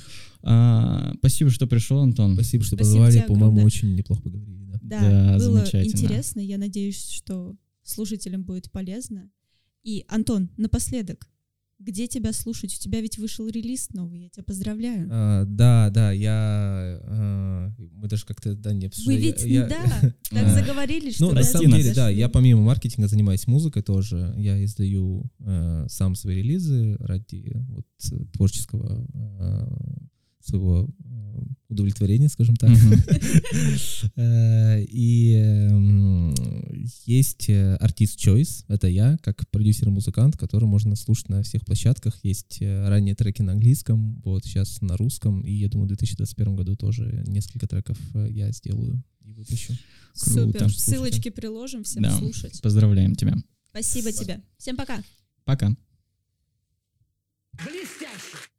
Speaker 3: А, Спасибо, что пришел, Антон.
Speaker 4: Спасибо, что
Speaker 2: Спасибо
Speaker 4: позвали. По-моему, очень неплохо поговорили. Да.
Speaker 2: Да,
Speaker 3: Да,
Speaker 2: было
Speaker 3: замечательно.
Speaker 2: интересно. Я надеюсь, что слушателям будет полезно. И, Антон, напоследок, где тебя слушать? У тебя ведь вышел релиз новый, я тебя поздравляю.
Speaker 4: А, да, да, я... а, мы даже как-то, да, не
Speaker 2: Вы
Speaker 4: обсуждали.
Speaker 2: ведь,
Speaker 4: Я-
Speaker 2: да, так
Speaker 3: А.
Speaker 2: заговорили, что
Speaker 4: Ну,
Speaker 2: вы
Speaker 4: на самом деле, да, я помимо маркетинга занимаюсь музыкой тоже. Я издаю э, сам свои релизы ради вот э, творческого э, своего э, удовлетворения, скажем так. Э, И эм, есть э, артист Choice, это я, как продюсер и музыкант, который можно слушать на всех площадках. Есть ранние треки на английском, вот сейчас на русском, и я думаю, в 2021 году тоже несколько треков я сделаю и выпущу.
Speaker 2: Супер,
Speaker 3: Круто.
Speaker 2: ссылочки приложим, всем слушать.
Speaker 3: Поздравляем тебя.
Speaker 2: Спасибо тебе. Всем пока.
Speaker 3: Пока.
Speaker 5: Блестяще!